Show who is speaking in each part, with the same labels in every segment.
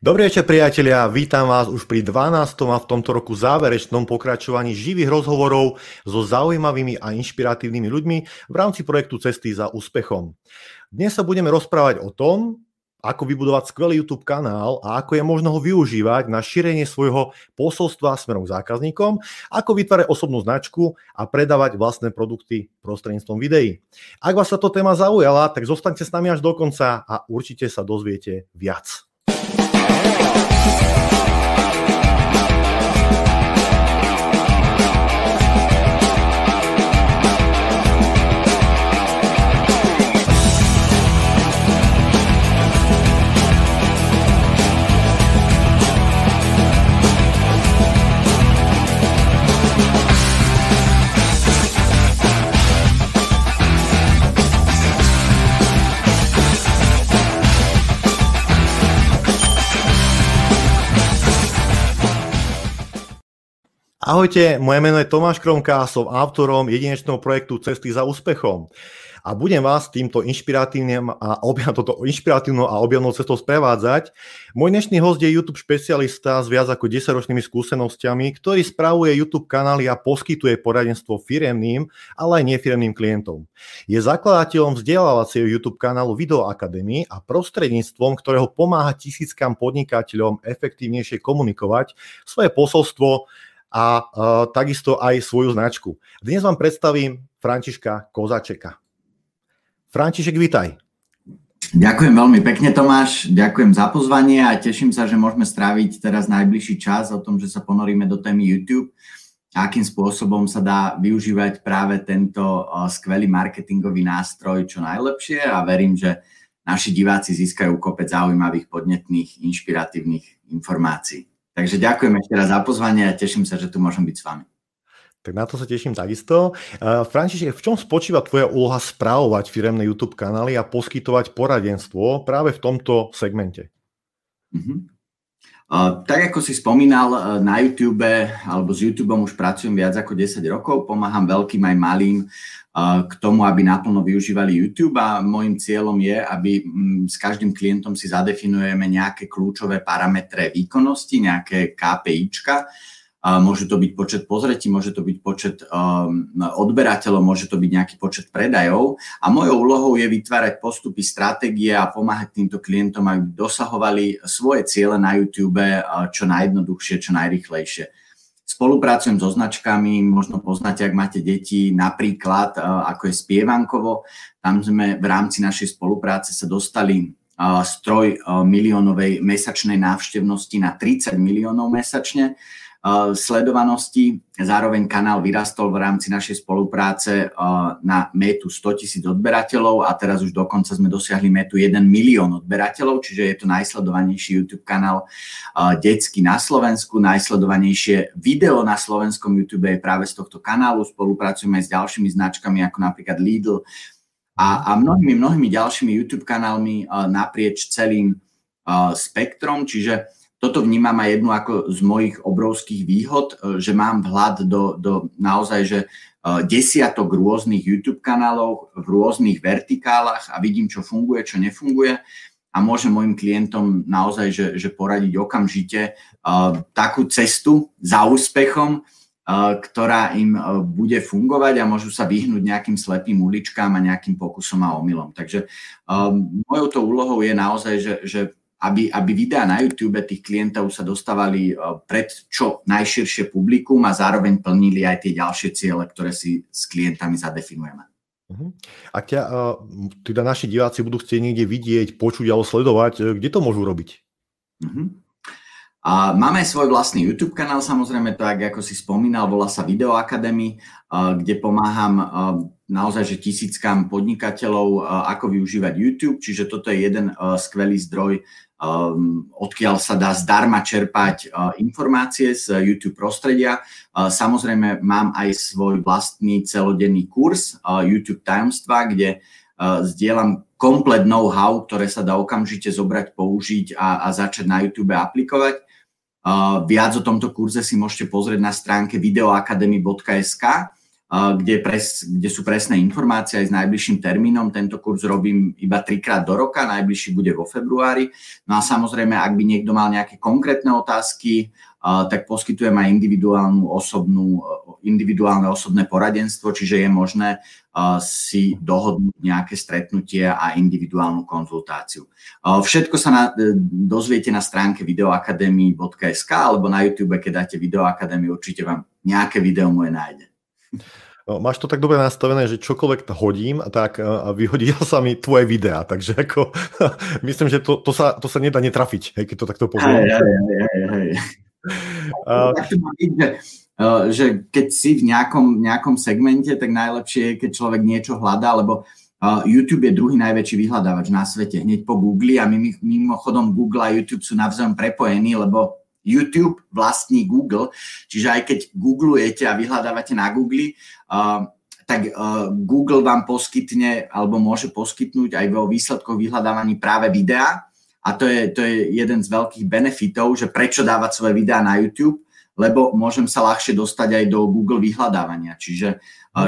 Speaker 1: Dobrý večer priatelia, vítam vás už pri 12. a v tomto roku záverečnom pokračovaní živých rozhovorov so zaujímavými a inšpiratívnymi ľuďmi v rámci projektu Cesty za úspechom. Dnes sa budeme rozprávať o tom, ako vybudovať skvelý YouTube kanál a ako je možno ho využívať na šírenie svojho posolstva smerom k zákazníkom, ako vytvárať osobnú značku a predávať vlastné produkty prostredníctvom videí. Ak vás sa to téma zaujala, tak zostaňte s nami až do konca a určite sa dozviete viac. Ahojte, moje meno je Tomáš Kromka, som autorom jedinečného projektu Cesty za úspechom a budem vás týmto inšpiratívnym a objavnou, toto inšpiratívnou a objavnou cestou sprevádzať. Môj dnešný host je YouTube špecialista s viac ako 10-ročnými skúsenostiami, ktorý spravuje YouTube kanály a poskytuje poradenstvo firemným, ale aj nefiremným klientom. Je zakladateľom vzdelávacieho YouTube kanálu Video Academy a prostredníctvom, ktorého pomáha tisíckam podnikateľom efektívnejšie komunikovať svoje posolstvo a uh, takisto aj svoju značku. Dnes vám predstavím Františka Kozačeka. František, vítaj.
Speaker 2: Ďakujem veľmi pekne, Tomáš. Ďakujem za pozvanie a teším sa, že môžeme stráviť teraz najbližší čas o tom, že sa ponoríme do témy YouTube akým spôsobom sa dá využívať práve tento skvelý marketingový nástroj čo najlepšie a verím, že naši diváci získajú kopec zaujímavých, podnetných, inšpiratívnych informácií. Takže ďakujem ešte raz za pozvanie a teším sa, že tu môžem byť s vami.
Speaker 1: Tak na to sa teším takisto. Uh, František, v čom spočíva tvoja úloha správovať firemné YouTube kanály a poskytovať poradenstvo práve v tomto segmente?
Speaker 2: Uh-huh. Tak ako si spomínal, uh, na YouTube alebo s YouTubeom už pracujem viac ako 10 rokov, pomáham veľkým aj malým k tomu, aby naplno využívali YouTube a môjim cieľom je, aby mm, s každým klientom si zadefinujeme nejaké kľúčové parametre výkonnosti, nejaké KPIčka. Môže to byť počet pozretí, môže to byť počet um, odberateľov, môže to byť nejaký počet predajov. A mojou úlohou je vytvárať postupy, stratégie a pomáhať týmto klientom, aby dosahovali svoje ciele na YouTube čo najjednoduchšie, čo najrychlejšie. Spolupracujem so značkami, možno poznáte, ak máte deti, napríklad e, ako je Spievankovo. Tam sme v rámci našej spolupráce sa dostali stroj e, miliónovej mesačnej návštevnosti na 30 miliónov mesačne sledovanosti. Zároveň kanál vyrastol v rámci našej spolupráce na metu 100 tisíc odberateľov a teraz už dokonca sme dosiahli metu 1 milión odberateľov, čiže je to najsledovanejší YouTube kanál detský na Slovensku. Najsledovanejšie video na slovenskom YouTube je práve z tohto kanálu. Spolupracujeme aj s ďalšími značkami ako napríklad Lidl a, a mnohými, mnohými ďalšími YouTube kanálmi naprieč celým spektrom, čiže toto vnímam aj jednu ako z mojich obrovských výhod, e, že mám vhľad do, do naozaj, že e, desiatok rôznych YouTube kanálov v rôznych vertikálach a vidím, čo funguje, čo nefunguje a môžem mojim klientom naozaj, že, že poradiť okamžite uh, takú cestu za úspechom, uh, ktorá im uh, bude fungovať a môžu sa vyhnúť nejakým slepým uličkám a nejakým pokusom a omylom. Takže mojou to úlohou je naozaj, že, že aby, aby videá na YouTube tých klientov sa dostávali e, pred čo najširšie publikum a zároveň plnili aj tie ďalšie ciele, ktoré si s klientami zadefinujeme.
Speaker 1: Uh-huh. Ak ťa uh, teda naši diváci budú chcieť niekde vidieť, počuť alebo sledovať, e, kde to môžu robiť? Uh-huh.
Speaker 2: A máme svoj vlastný YouTube kanál, samozrejme, tak ako si spomínal, volá sa Video Academy, kde pomáham naozaj, že tisíckam podnikateľov, ako využívať YouTube, čiže toto je jeden skvelý zdroj Um, odkiaľ sa dá zdarma čerpať uh, informácie z YouTube prostredia. Uh, samozrejme, mám aj svoj vlastný celodenný kurz uh, YouTube tajomstva, kde zdieľam komplet know-how, ktoré sa dá okamžite zobrať, použiť a, a začať na YouTube aplikovať. Viac o tomto kurze si môžete pozrieť na stránke videoacademy.sk kde, pres, kde sú presné informácie aj s najbližším termínom. Tento kurz robím iba trikrát do roka, najbližší bude vo februári. No a samozrejme, ak by niekto mal nejaké konkrétne otázky, tak poskytujem aj individuálnu osobnú, individuálne osobné poradenstvo, čiže je možné si dohodnúť nejaké stretnutie a individuálnu konzultáciu. Všetko sa na, e, dozviete na stránke videoakademy.sk alebo na YouTube, keď dáte Videoakadémii, určite vám nejaké video moje nájde.
Speaker 1: No, máš to tak dobre nastavené, že čokoľvek hodím, tak a vyhodí sa mi tvoje videá, takže ako, myslím, že to, to, sa, to sa nedá netrafiť, hej, keď to takto poviem. Hej, hej, hej, hej.
Speaker 2: Tak to má byť, že, uh, že keď si v nejakom, nejakom segmente, tak najlepšie je, keď človek niečo hľadá, lebo uh, YouTube je druhý najväčší vyhľadávač na svete, hneď po Google a mimochodom Google a YouTube sú navzájom prepojení, lebo YouTube vlastní Google, čiže aj keď googlujete a vyhľadávate na Google, uh, tak uh, Google vám poskytne alebo môže poskytnúť aj vo výsledkoch vyhľadávaní práve videá, a to je, to je jeden z veľkých benefitov, že prečo dávať svoje videá na YouTube, lebo môžem sa ľahšie dostať aj do Google vyhľadávania. Čiže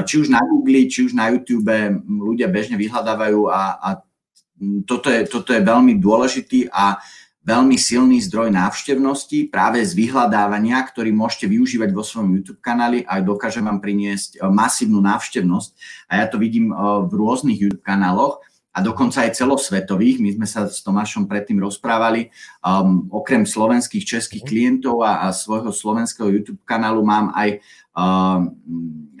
Speaker 2: či už na Google, či už na YouTube ľudia bežne vyhľadávajú a, a toto, je, toto je veľmi dôležitý a veľmi silný zdroj návštevnosti práve z vyhľadávania, ktorý môžete využívať vo svojom YouTube kanáli a dokáže vám priniesť masívnu návštevnosť. A ja to vidím v rôznych YouTube kanáloch, a dokonca aj celosvetových. My sme sa s Tomášom predtým rozprávali. Um, okrem slovenských, českých klientov a, a svojho slovenského YouTube kanálu mám aj um,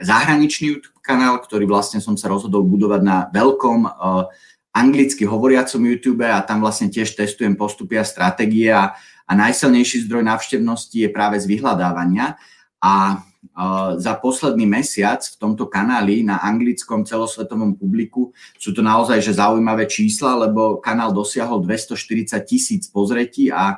Speaker 2: zahraničný YouTube kanál, ktorý vlastne som sa rozhodol budovať na veľkom uh, anglicky hovoriacom YouTube a tam vlastne tiež testujem postupy a stratégie a, a najsilnejší zdroj návštevnosti je práve z vyhľadávania. A za posledný mesiac v tomto kanáli na anglickom celosvetovom publiku sú to naozaj že zaujímavé čísla, lebo kanál dosiahol 240 tisíc pozretí a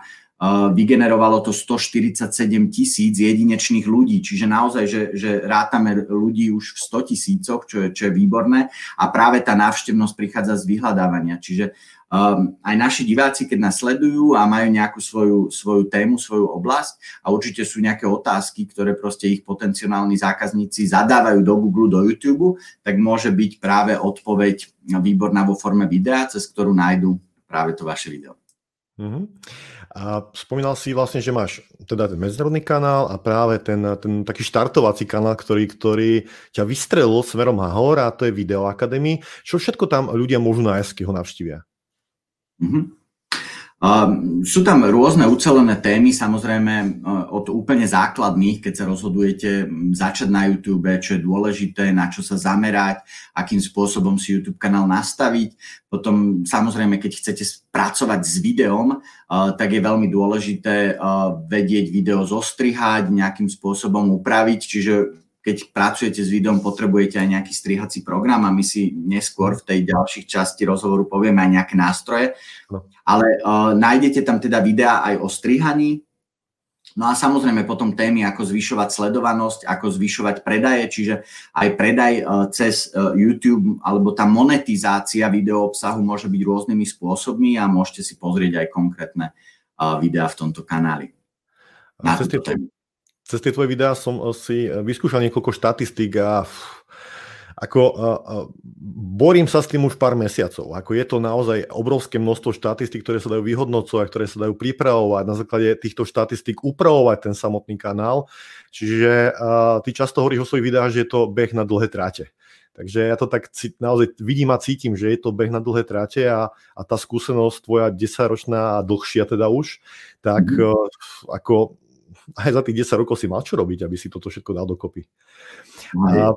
Speaker 2: vygenerovalo to 147 tisíc jedinečných ľudí. Čiže naozaj, že, že rátame ľudí už v 100 tisícoch, čo je, čo je výborné a práve tá návštevnosť prichádza z vyhľadávania. Čiže um, aj naši diváci, keď nás sledujú a majú nejakú svoju, svoju tému, svoju oblasť a určite sú nejaké otázky, ktoré proste ich potenciálni zákazníci zadávajú do Google, do YouTube, tak môže byť práve odpoveď výborná vo forme videa, cez ktorú nájdu práve to vaše video. Mm-hmm.
Speaker 1: A spomínal si vlastne, že máš teda ten medzinárodný kanál a práve ten, ten taký štartovací kanál, ktorý, ktorý ťa vystrelil smerom nahor a to je Video Academy. Čo všetko tam ľudia môžu nájsť, keď ho navštívia?
Speaker 2: Mm-hmm. Sú tam rôzne ucelené témy, samozrejme uh, od úplne základných, keď sa rozhodujete začať na YouTube, čo je dôležité, na čo sa zamerať, akým spôsobom si YouTube kanál nastaviť. Potom samozrejme, keď chcete pracovať s videom, uh, tak je veľmi dôležité vedieť video zostrihať, nejakým spôsobom upraviť, čiže keď pracujete s videom, potrebujete aj nejaký strihací program a my si neskôr v tej ďalších časti rozhovoru povieme aj nejaké nástroje. No. Ale uh, nájdete tam teda videá aj o strihaní, No a samozrejme potom témy ako zvyšovať sledovanosť, ako zvyšovať predaje, čiže aj predaj uh, cez uh, YouTube alebo tá monetizácia video obsahu môže byť rôznymi spôsobmi a môžete si pozrieť aj konkrétne videá v tomto kanáli.
Speaker 1: Na cez, tie, cez tie tvoje videá som si vyskúšal niekoľko štatistík a ako uh, uh, borím sa s tým už pár mesiacov. Ako je to naozaj obrovské množstvo štatistík, ktoré sa dajú vyhodnocovať, ktoré sa dajú pripravovať, na základe týchto štatistík upravovať ten samotný kanál. Čiže uh, ty často hovoríš o svojich videách, že je to beh na dlhé tráte. Takže ja to tak naozaj vidím a cítim, že je to beh na dlhé tráte a, a tá skúsenosť tvoja 10-ročná a dlhšia teda už, tak mm-hmm. ako aj za tých 10 rokov si mal čo robiť, aby si toto všetko dal dokopy. A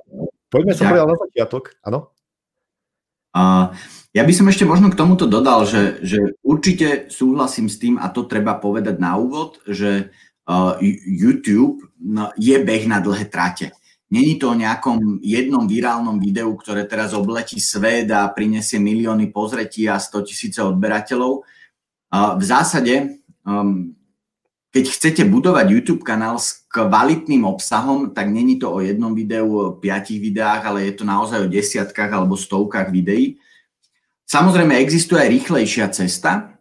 Speaker 1: poďme sa ja. na začiatok, áno?
Speaker 2: A ja by som ešte možno k tomuto dodal, že, že určite súhlasím s tým, a to treba povedať na úvod, že uh, YouTube no, je beh na dlhé trate. Není to o nejakom jednom virálnom videu, ktoré teraz obletí svet a prinesie milióny pozretí a 100 tisíce odberateľov. V zásade um, keď chcete budovať YouTube kanál s kvalitným obsahom, tak není to o jednom videu, o piatich videách, ale je to naozaj o desiatkách alebo stovkách videí. Samozrejme, existuje aj rýchlejšia cesta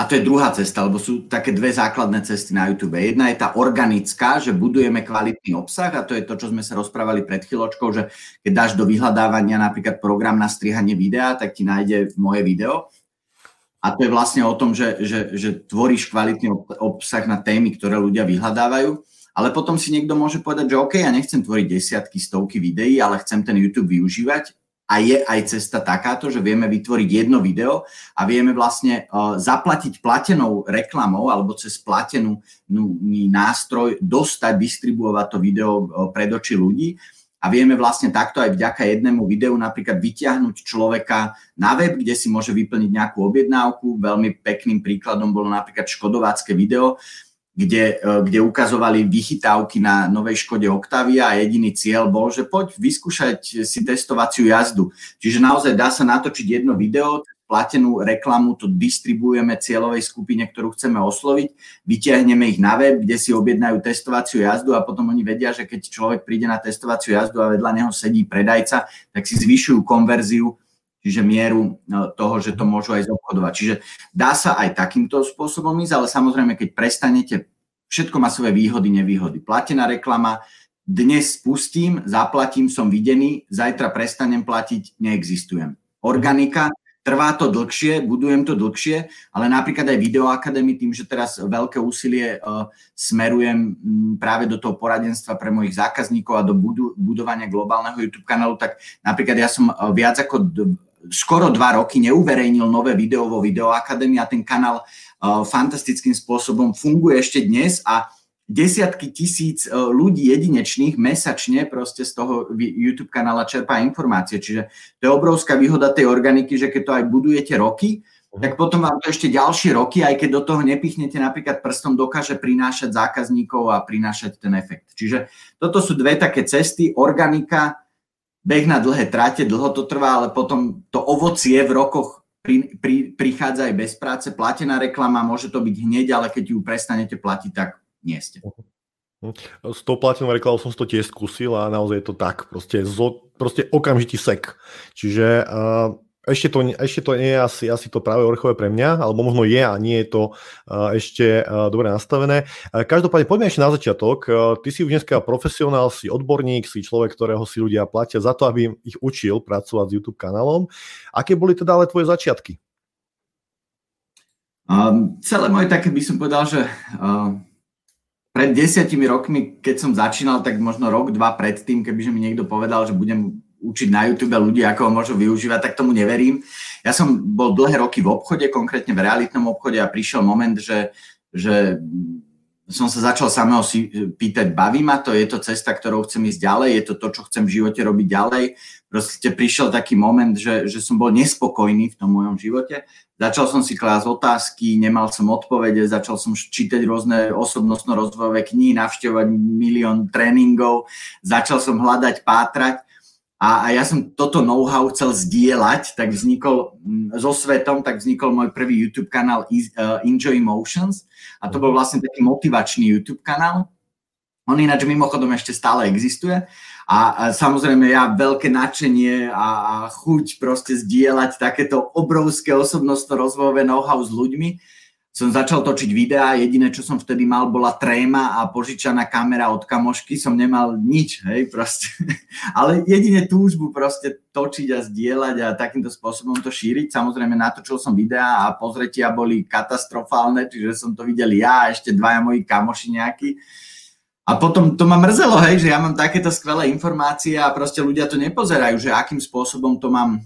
Speaker 2: a to je druhá cesta, lebo sú také dve základné cesty na YouTube. Jedna je tá organická, že budujeme kvalitný obsah a to je to, čo sme sa rozprávali pred chvíľočkou, že keď dáš do vyhľadávania napríklad program na strihanie videa, tak ti nájde moje video. A to je vlastne o tom, že, že, že tvoríš kvalitný obsah na témy, ktoré ľudia vyhľadávajú. Ale potom si niekto môže povedať, že OK, ja nechcem tvoriť desiatky, stovky videí, ale chcem ten YouTube využívať a je aj cesta takáto, že vieme vytvoriť jedno video a vieme vlastne uh, zaplatiť platenou reklamou alebo cez platenú nástroj dostať, distribuovať to video uh, pred oči ľudí a vieme vlastne takto aj vďaka jednému videu napríklad vyťahnuť človeka na web, kde si môže vyplniť nejakú objednávku. Veľmi pekným príkladom bolo napríklad škodovácké video, kde, e, kde ukazovali vychytávky na novej Škode Octavia a jediný cieľ bol, že poď vyskúšať si testovaciu jazdu. Čiže naozaj dá sa natočiť jedno video, platenú reklamu, to distribuujeme cieľovej skupine, ktorú chceme osloviť, vyťahneme ich na web, kde si objednajú testovaciu jazdu a potom oni vedia, že keď človek príde na testovaciu jazdu a vedľa neho sedí predajca, tak si zvyšujú konverziu čiže mieru no, toho, že to môžu aj zobchodovať. Čiže dá sa aj takýmto spôsobom ísť, ale samozrejme, keď prestanete, všetko má svoje výhody, nevýhody. Platená reklama, dnes spustím, zaplatím, som videný, zajtra prestanem platiť, neexistujem. Organika, trvá to dlhšie, budujem to dlhšie, ale napríklad aj Videoakadémy, tým, že teraz veľké úsilie uh, smerujem práve do toho poradenstva pre mojich zákazníkov a do budovania globálneho YouTube kanálu, tak napríklad ja som uh, viac ako skoro dva roky neuverejnil nové video vo Videoakadémii a ten kanál uh, fantastickým spôsobom funguje ešte dnes a desiatky tisíc uh, ľudí jedinečných mesačne proste z toho YouTube kanála čerpá informácie. Čiže to je obrovská výhoda tej organiky, že keď to aj budujete roky, mhm. tak potom vám to ešte ďalšie roky, aj keď do toho nepichnete napríklad prstom, dokáže prinášať zákazníkov a prinášať ten efekt. Čiže toto sú dve také cesty, organika beh na dlhé trate, dlho to trvá, ale potom to ovocie v rokoch pri, pri, prichádza aj bez práce, platená reklama, môže to byť hneď, ale keď ju prestanete platiť, tak nie ste.
Speaker 1: Mhm. S tou platenou reklamou som to tiež skúsil a naozaj je to tak, proste, zo, proste okamžitý sek. Čiže uh, ešte to, ešte to nie je asi, asi to práve orchové pre mňa, alebo možno je a nie je to uh, ešte uh, dobre nastavené. Uh, každopádne poďme ešte na začiatok. Uh, ty si už dneska profesionál, si odborník, si človek, ktorého si ľudia platia za to, aby ich učil pracovať s YouTube kanálom. Aké boli teda ale tvoje začiatky?
Speaker 2: Um, celé moje také by som povedal, že uh, pred desiatimi rokmi, keď som začínal, tak možno rok, dva predtým, kebyže mi niekto povedal, že budem učiť na YouTube ľudí, ako ho môžu využívať, tak tomu neverím. Ja som bol dlhé roky v obchode, konkrétne v realitnom obchode a prišiel moment, že, že som sa začal samého si pýtať, baví ma to, je to cesta, ktorou chcem ísť ďalej, je to to, čo chcem v živote robiť ďalej. Proste prišiel taký moment, že, že som bol nespokojný v tom mojom živote. Začal som si klásť otázky, nemal som odpovede, začal som čítať rôzne osobnostno-rozvojové knihy, navštevovať milión tréningov, začal som hľadať, pátrať a, a ja som toto know-how chcel zdieľať, tak vznikol mm, so svetom, tak vznikol môj prvý YouTube kanál uh, Enjoy Emotions. A to bol vlastne taký motivačný YouTube kanál. On ináč mimochodom ešte stále existuje. A, a samozrejme ja veľké nadšenie a, a chuť proste zdieľať takéto obrovské osobnostno rozvojové know-how s ľuďmi som začal točiť videá, jediné, čo som vtedy mal, bola tréma a požičaná kamera od kamošky, som nemal nič, hej, proste. Ale jedine túžbu proste točiť a zdieľať a takýmto spôsobom to šíriť. Samozrejme, natočil som videá a pozretia boli katastrofálne, čiže som to videl ja a ešte dvaja moji kamoši nejakí. A potom to ma mrzelo, hej, že ja mám takéto skvelé informácie a proste ľudia to nepozerajú, že akým spôsobom to mám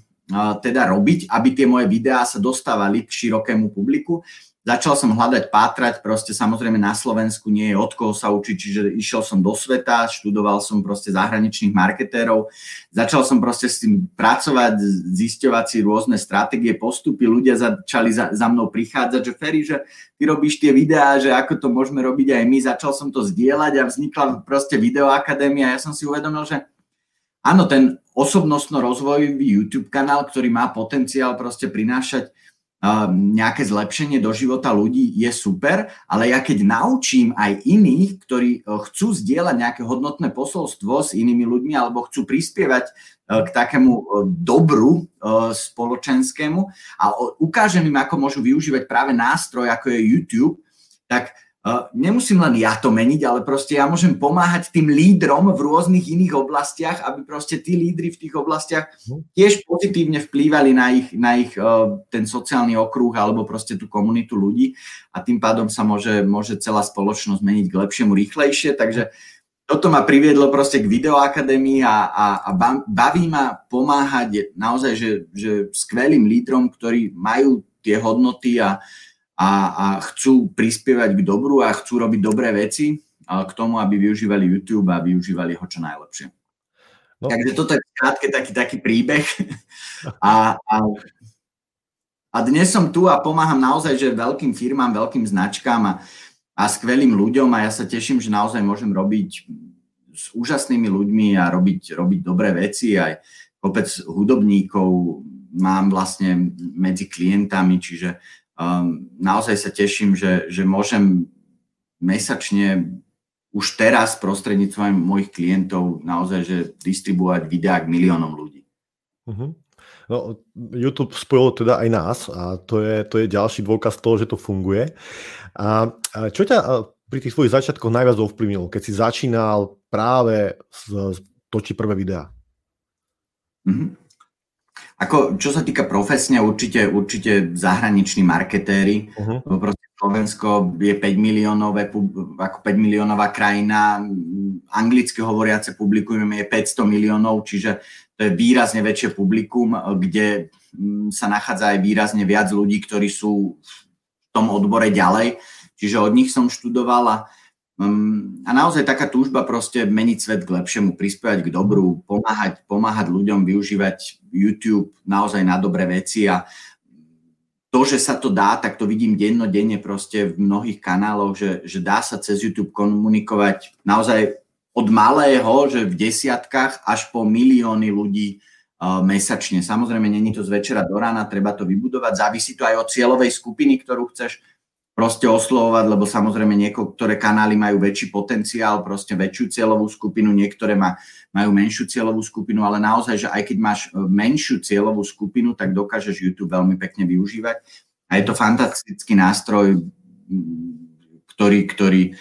Speaker 2: teda robiť, aby tie moje videá sa dostávali k širokému publiku. Začal som hľadať, pátrať, proste samozrejme na Slovensku nie je od koho sa učiť, čiže išiel som do sveta, študoval som proste zahraničných marketérov, začal som proste s tým pracovať, zisťovať si rôzne stratégie, postupy, ľudia začali za, za mnou prichádzať, že Ferry, že ty robíš tie videá, že ako to môžeme robiť aj my, začal som to zdieľať a vznikla proste videoakadémia. Ja som si uvedomil, že áno, ten osobnostno-rozvojový YouTube kanál, ktorý má potenciál proste prinášať nejaké zlepšenie do života ľudí je super, ale ja keď naučím aj iných, ktorí e, chcú zdieľať nejaké hodnotné posolstvo s inými ľuďmi alebo chcú prispievať e, k takému e, dobru spoločenskému a ukážem im, ako môžu využívať práve nástroj, ako je YouTube, tak nemusím len ja to meniť, ale proste ja môžem pomáhať tým lídrom v rôznych iných oblastiach, aby proste tí lídry v tých oblastiach mhm. tiež pozitívne vplývali na ich, na ich ten sociálny okruh alebo proste tú komunitu ľudí a tým pádom sa môže, môže celá spoločnosť meniť k lepšiemu rýchlejšie, takže toto ma priviedlo proste k videoakadémii a, a, a baví ma pomáhať naozaj, že, že skvelým lídrom, ktorí majú tie hodnoty a, a, a chcú prispievať k dobru a chcú robiť dobré veci k tomu, aby využívali YouTube a využívali ho čo najlepšie. No. Takže toto je krátke taký, taký príbeh. A, a, a dnes som tu a pomáham naozaj že veľkým firmám, veľkým značkám a, a skvelým ľuďom a ja sa teším, že naozaj môžem robiť s úžasnými ľuďmi a robiť, robiť dobré veci. Aj kopec hudobníkov mám vlastne medzi klientami, čiže um, naozaj sa teším, že, že môžem mesačne už teraz prostredníctvom mojich klientov naozaj, že distribuovať videá k miliónom ľudí.
Speaker 1: Uh-huh. No, YouTube spojil teda aj nás a to je, to je ďalší dôkaz toho, že to funguje. A, a čo ťa pri tých svojich začiatkoch najviac ovplyvnilo, keď si začínal práve točiť prvé videá?
Speaker 2: Uh-huh. Ako, čo sa týka profesne, určite, určite zahraniční marketéri. Uh-huh. Proste Slovensko je 5 miliónové, ako 5 miliónová krajina, anglicky hovoriace publikum je 500 miliónov, čiže to je výrazne väčšie publikum, kde mm, sa nachádza aj výrazne viac ľudí, ktorí sú v tom odbore ďalej. Čiže od nich som študovala Um, a naozaj taká túžba proste meniť svet k lepšiemu, prispievať k dobru, pomáhať, pomáhať ľuďom využívať YouTube naozaj na dobré veci a to, že sa to dá, tak to vidím dennodenne proste v mnohých kanáloch, že, že dá sa cez YouTube komunikovať naozaj od malého, že v desiatkách až po milióny ľudí uh, mesačne. Samozrejme, není to z večera do rána, treba to vybudovať, závisí to aj od cieľovej skupiny, ktorú chceš proste oslovovať, lebo samozrejme niektoré kanály majú väčší potenciál, proste väčšiu cieľovú skupinu, niektoré má, majú menšiu cieľovú skupinu, ale naozaj, že aj keď máš e, menšiu cieľovú skupinu, tak dokážeš YouTube veľmi pekne využívať. A je to fantastický nástroj, ktorý, ktorý e,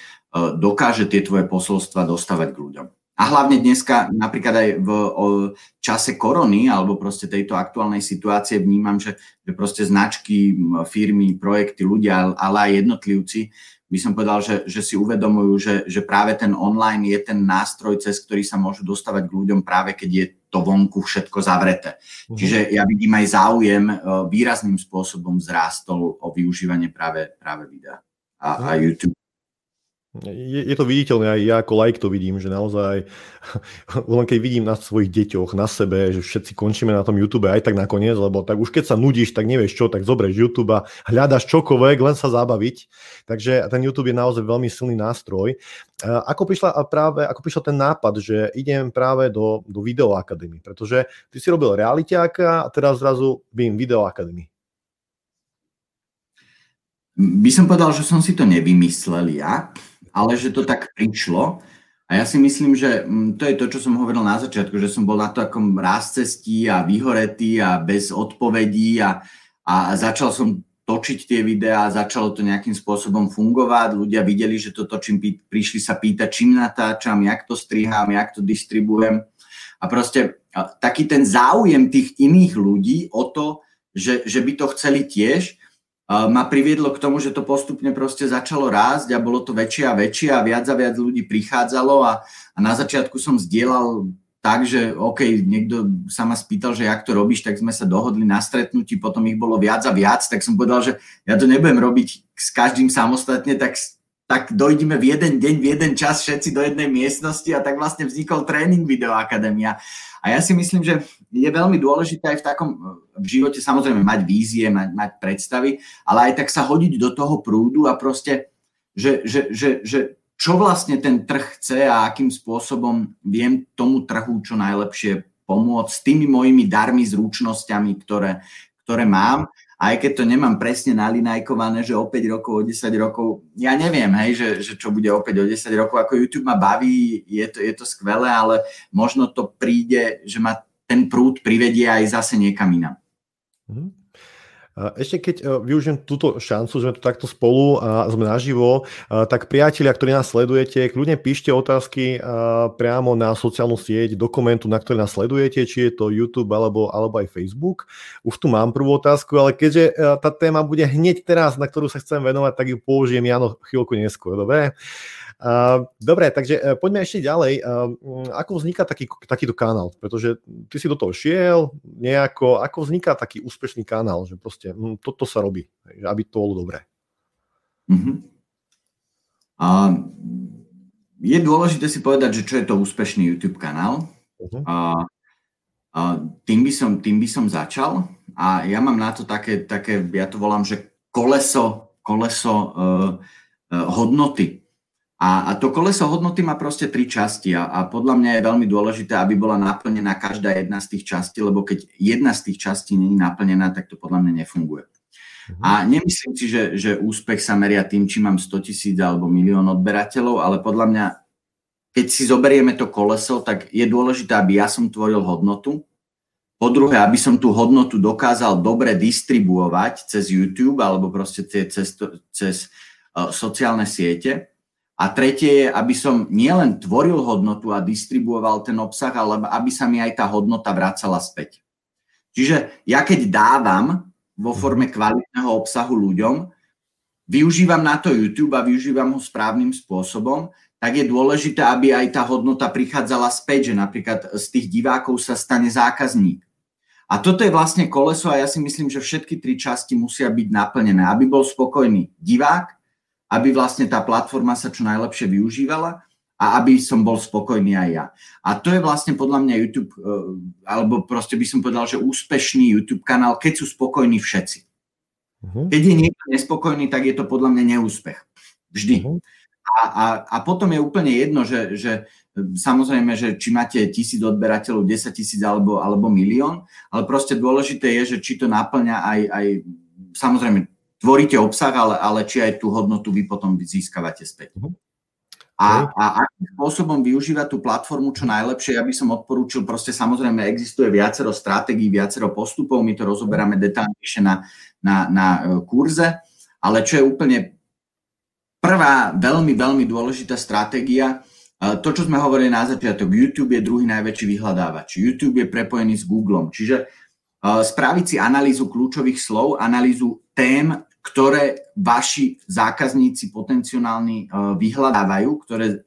Speaker 2: dokáže tie tvoje posolstva dostávať k ľuďom. A hlavne dneska, napríklad aj v o, čase korony alebo proste tejto aktuálnej situácie vnímam, že, že proste značky, firmy, projekty, ľudia, ale aj jednotlivci by som povedal, že, že si uvedomujú, že, že práve ten online je ten nástroj, cez ktorý sa môžu dostávať k ľuďom práve keď je to vonku všetko zavreté. Uh-huh. Čiže ja vidím aj záujem výrazným spôsobom zrástol o využívanie práve, práve videa a, uh-huh. a YouTube.
Speaker 1: Je, je to viditeľné, aj ja ako like to vidím, že naozaj, len keď vidím na svojich deťoch, na sebe, že všetci končíme na tom YouTube aj tak nakoniec, lebo tak už keď sa nudíš, tak nevieš čo, tak zoberieš YouTube a hľadaš čokoľvek, len sa zabaviť. Takže ten YouTube je naozaj veľmi silný nástroj. Ako, prišla práve, ako prišiel ten nápad, že idem práve do, do videoakadémie, pretože ty si robil realiťáka a teraz zrazu vím videoakadémii.
Speaker 2: By som povedal, že som si to nevymyslel ja ale že to tak prišlo. A ja si myslím, že mm, to je to, čo som hovoril na začiatku, že som bol na takom cestí a vyhoretý a bez odpovedí a, a začal som točiť tie videá, začalo to nejakým spôsobom fungovať, ľudia videli, že to točím, prišli sa pýtať, čím natáčam, jak to strihám, jak to distribujem. A proste taký ten záujem tých iných ľudí o to, že, že by to chceli tiež, ma priviedlo k tomu, že to postupne proste začalo rásť a bolo to väčšie a väčšie a viac a viac ľudí prichádzalo a, a na začiatku som zdieľal tak, že OK, niekto sa ma spýtal, že jak to robíš, tak sme sa dohodli na stretnutí, potom ich bolo viac a viac, tak som povedal, že ja to nebudem robiť s každým samostatne, tak, tak dojdeme v jeden deň, v jeden čas všetci do jednej miestnosti a tak vlastne vznikol tréning Videoakadémia. A ja si myslím, že je veľmi dôležité aj v takom v živote samozrejme mať vízie, mať, mať predstavy, ale aj tak sa hodiť do toho prúdu a proste, že, že, že, že čo vlastne ten trh chce a akým spôsobom viem tomu trhu čo najlepšie pomôcť s tými mojimi darmi, zručnosťami, ktoré, ktoré mám. Aj keď to nemám presne nalinajkované, že o 5 rokov, o 10 rokov, ja neviem, hej, že, že čo bude opäť o 10 rokov, ako YouTube ma baví, je to, je to skvelé, ale možno to príde, že ma ten prúd privedie aj zase niekam inam. Mm-hmm.
Speaker 1: Ešte keď e, využijem túto šancu, že sme tu takto spolu a sme naživo, e, tak priatelia, ktorí nás sledujete, kľudne píšte otázky e, priamo na sociálnu sieť, dokumentu, na ktoré nás sledujete, či je to YouTube alebo, alebo aj Facebook. Už tu mám prvú otázku, ale keďže tá téma bude hneď teraz, na ktorú sa chcem venovať, tak ju použijem Jano chvíľku neskôr, dobre? Dobre, takže e, poďme ešte ďalej. Ako vzniká taký, takýto kanál? Pretože ty si do toho šiel nejako, ako vzniká taký úspešný kanál, že proste hm, toto sa robí, aby to bolo dobré.
Speaker 2: Uh-huh. A je dôležité si povedať, že čo je to úspešný YouTube kanál. Uh-huh. A, a tým, by som, tým by som začal. A ja mám na to také, také ja to volám, že koleso, koleso uh, uh, hodnoty a, a to koleso hodnoty má proste tri časti a, a podľa mňa je veľmi dôležité, aby bola naplnená každá jedna z tých častí, lebo keď jedna z tých častí je naplnená, tak to podľa mňa nefunguje. Uh-huh. A nemyslím si, že, že úspech sa meria tým, či mám 100 tisíc alebo milión odberateľov, ale podľa mňa, keď si zoberieme to koleso, tak je dôležité, aby ja som tvoril hodnotu. Po druhé, aby som tú hodnotu dokázal dobre distribuovať cez YouTube alebo proste cez, cez uh, sociálne siete. A tretie je, aby som nielen tvoril hodnotu a distribuoval ten obsah, ale aby sa mi aj tá hodnota vracala späť. Čiže ja keď dávam vo forme kvalitného obsahu ľuďom, využívam na to YouTube a využívam ho správnym spôsobom, tak je dôležité, aby aj tá hodnota prichádzala späť, že napríklad z tých divákov sa stane zákazník. A toto je vlastne koleso a ja si myslím, že všetky tri časti musia byť naplnené, aby bol spokojný divák, aby vlastne tá platforma sa čo najlepšie využívala a aby som bol spokojný aj ja. A to je vlastne podľa mňa YouTube, eh, alebo proste by som povedal, že úspešný YouTube kanál, keď sú spokojní všetci. Uh-huh. Keď je niekto nespokojný, tak je to podľa mňa neúspech. Vždy. Uh-huh. A, a, a potom je úplne jedno, že, že samozrejme, že či máte tisíc odberateľov, 10 tisíc alebo, alebo milión, ale proste dôležité je, že či to naplňa aj, aj samozrejme tvoríte obsah, ale, ale či aj tú hodnotu vy potom získavate späť. Uh-huh. A, a akým spôsobom využívať tú platformu čo najlepšie, ja by som odporúčil, proste samozrejme existuje viacero stratégií, viacero postupov, my to rozoberáme detálnejšie na, na, na e, kurze, ale čo je úplne prvá veľmi, veľmi dôležitá stratégia, e, to, čo sme hovorili na začiatok, YouTube je druhý najväčší vyhľadávač. YouTube je prepojený s Googlem, čiže e, spraviť si analýzu kľúčových slov, analýzu tém, ktoré vaši zákazníci potenciálni e, vyhľadávajú, ktoré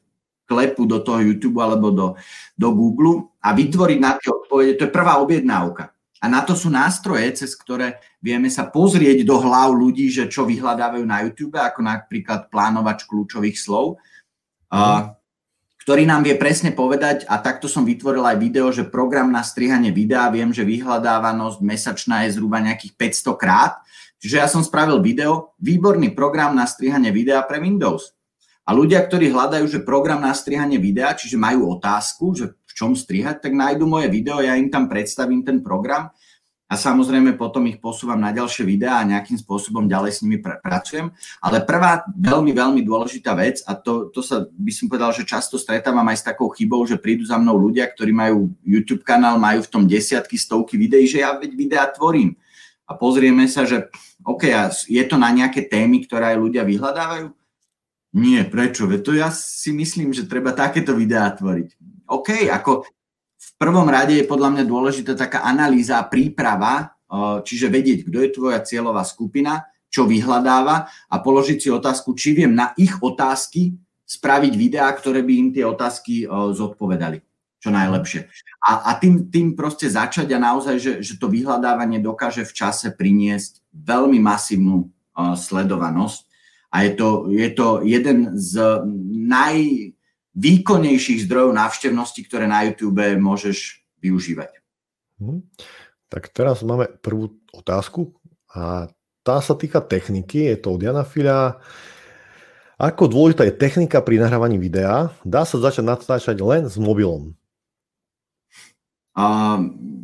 Speaker 2: klepú do toho YouTube alebo do, do Google a vytvoriť na tie odpovede. To je prvá objednávka. A na to sú nástroje, cez ktoré vieme sa pozrieť do hlav ľudí, že čo vyhľadávajú na YouTube, ako napríklad plánovač kľúčových slov, mm. ktorý nám vie presne povedať, a takto som vytvoril aj video, že program na strihanie videa, viem, že vyhľadávanosť mesačná je zhruba nejakých 500 krát, Čiže ja som spravil video, výborný program na strihanie videa pre Windows. A ľudia, ktorí hľadajú, že program na strihanie videa, čiže majú otázku, že v čom strihať, tak nájdu moje video, ja im tam predstavím ten program a samozrejme potom ich posúvam na ďalšie videá a nejakým spôsobom ďalej s nimi pr- pracujem. Ale prvá veľmi, veľmi dôležitá vec, a to, to sa by som povedal, že často stretávam aj s takou chybou, že prídu za mnou ľudia, ktorí majú YouTube kanál, majú v tom desiatky, stovky videí, že ja veď videá tvorím a pozrieme sa, že OK, je to na nejaké témy, ktoré aj ľudia vyhľadávajú? Nie, prečo? Veď to ja si myslím, že treba takéto videá tvoriť. OK, ako v prvom rade je podľa mňa dôležitá taká analýza a príprava, čiže vedieť, kto je tvoja cieľová skupina, čo vyhľadáva a položiť si otázku, či viem na ich otázky spraviť videá, ktoré by im tie otázky zodpovedali čo najlepšie. A, a tým, tým proste začať a naozaj, že, že to vyhľadávanie dokáže v čase priniesť veľmi masívnu uh, sledovanosť. A je to, je to jeden z najvýkonnejších zdrojov návštevnosti, ktoré na YouTube môžeš využívať.
Speaker 1: Hmm. Tak teraz máme prvú otázku a tá sa týka techniky, je to od Jana Fila. Ako dôležitá je technika pri nahrávaní videa? Dá sa začať natáčať len s mobilom?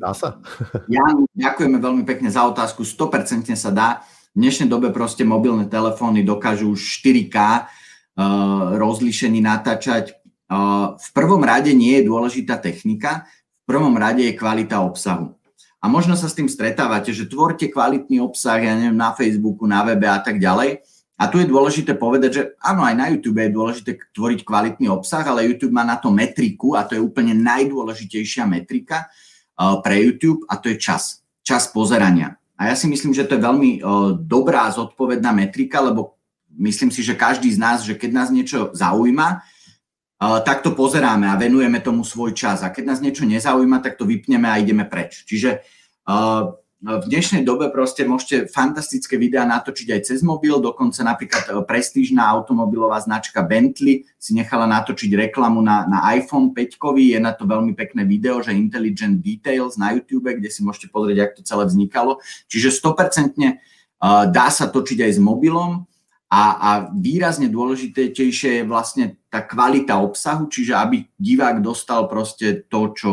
Speaker 1: Dá sa?
Speaker 2: Jan, ďakujeme veľmi pekne za otázku. 100% sa dá. V dnešnej dobe proste mobilné telefóny dokážu už 4K uh, rozlíšení natáčať. Uh, v prvom rade nie je dôležitá technika, v prvom rade je kvalita obsahu. A možno sa s tým stretávate, že tvorte kvalitný obsah, ja neviem, na Facebooku, na webe a tak ďalej. A tu je dôležité povedať, že áno, aj na YouTube je dôležité tvoriť kvalitný obsah, ale YouTube má na to metriku a to je úplne najdôležitejšia metrika uh, pre YouTube a to je čas. Čas pozerania. A ja si myslím, že to je veľmi uh, dobrá, zodpovedná metrika, lebo myslím si, že každý z nás, že keď nás niečo zaujíma, tak to pozeráme a venujeme tomu svoj čas. A keď nás niečo nezaujíma, tak to vypneme a ideme preč. Čiže v dnešnej dobe proste môžete fantastické videá natočiť aj cez mobil, dokonca napríklad e, prestížna automobilová značka Bentley si nechala natočiť reklamu na, na iPhone 5, je na to veľmi pekné video, že Intelligent Details na YouTube, kde si môžete pozrieť, ako to celé vznikalo. Čiže 100% dá sa točiť aj s mobilom, a, a výrazne dôležitejšie je vlastne tá kvalita obsahu, čiže aby divák dostal proste to, čo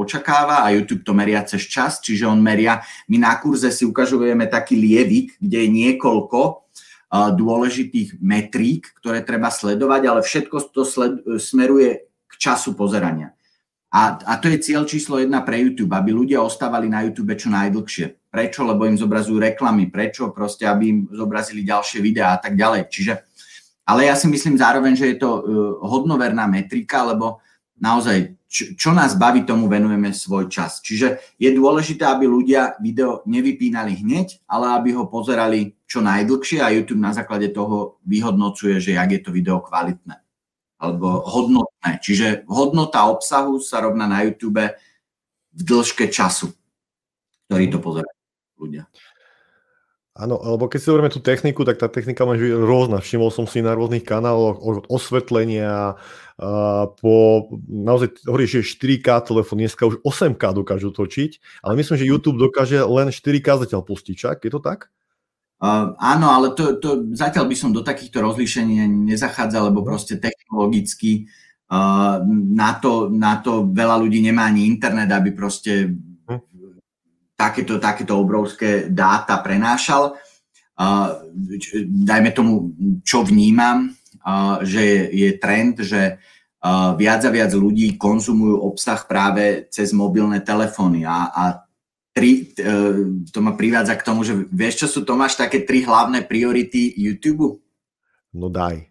Speaker 2: očakáva a YouTube to meria cez čas, čiže on meria, my na kurze si ukazujeme taký lievik, kde je niekoľko dôležitých metrík, ktoré treba sledovať, ale všetko to sled, smeruje k času pozerania. A, a to je cieľ číslo jedna pre YouTube, aby ľudia ostávali na YouTube čo najdlhšie. Prečo? Lebo im zobrazujú reklamy. Prečo? Proste, aby im zobrazili ďalšie videá a tak ďalej. Čiže, ale ja si myslím zároveň, že je to uh, hodnoverná metrika, lebo naozaj, čo, nás baví, tomu venujeme svoj čas. Čiže je dôležité, aby ľudia video nevypínali hneď, ale aby ho pozerali čo najdlhšie a YouTube na základe toho vyhodnocuje, že jak je to video kvalitné alebo hodnotné. Čiže hodnota obsahu sa rovná na YouTube v dĺžke času, ktorý to pozerajú ľudia.
Speaker 1: Áno, alebo keď si zoberieme tú techniku, tak tá technika môže byť rôzna. Všimol som si na rôznych kanáloch od osvetlenia po, naozaj hovoríš, že 4K telefón, dneska už 8K dokážu točiť, ale myslím, že YouTube dokáže len 4K zatiaľ pustiť, čak? Je to tak?
Speaker 2: Uh, áno, ale to, to, zatiaľ by som do takýchto rozlíšení nezachádzal, lebo proste technologicky uh, na, to, na to veľa ľudí nemá ani internet, aby proste takéto, takéto obrovské dáta prenášal. Uh, dajme tomu, čo vnímam, že je, trend, že uh, viac a viac ľudí konzumujú obsah práve cez mobilné telefóny a, a tri, e, to ma privádza k tomu, že vieš, čo sú Tomáš také tri hlavné priority YouTube?
Speaker 1: No daj.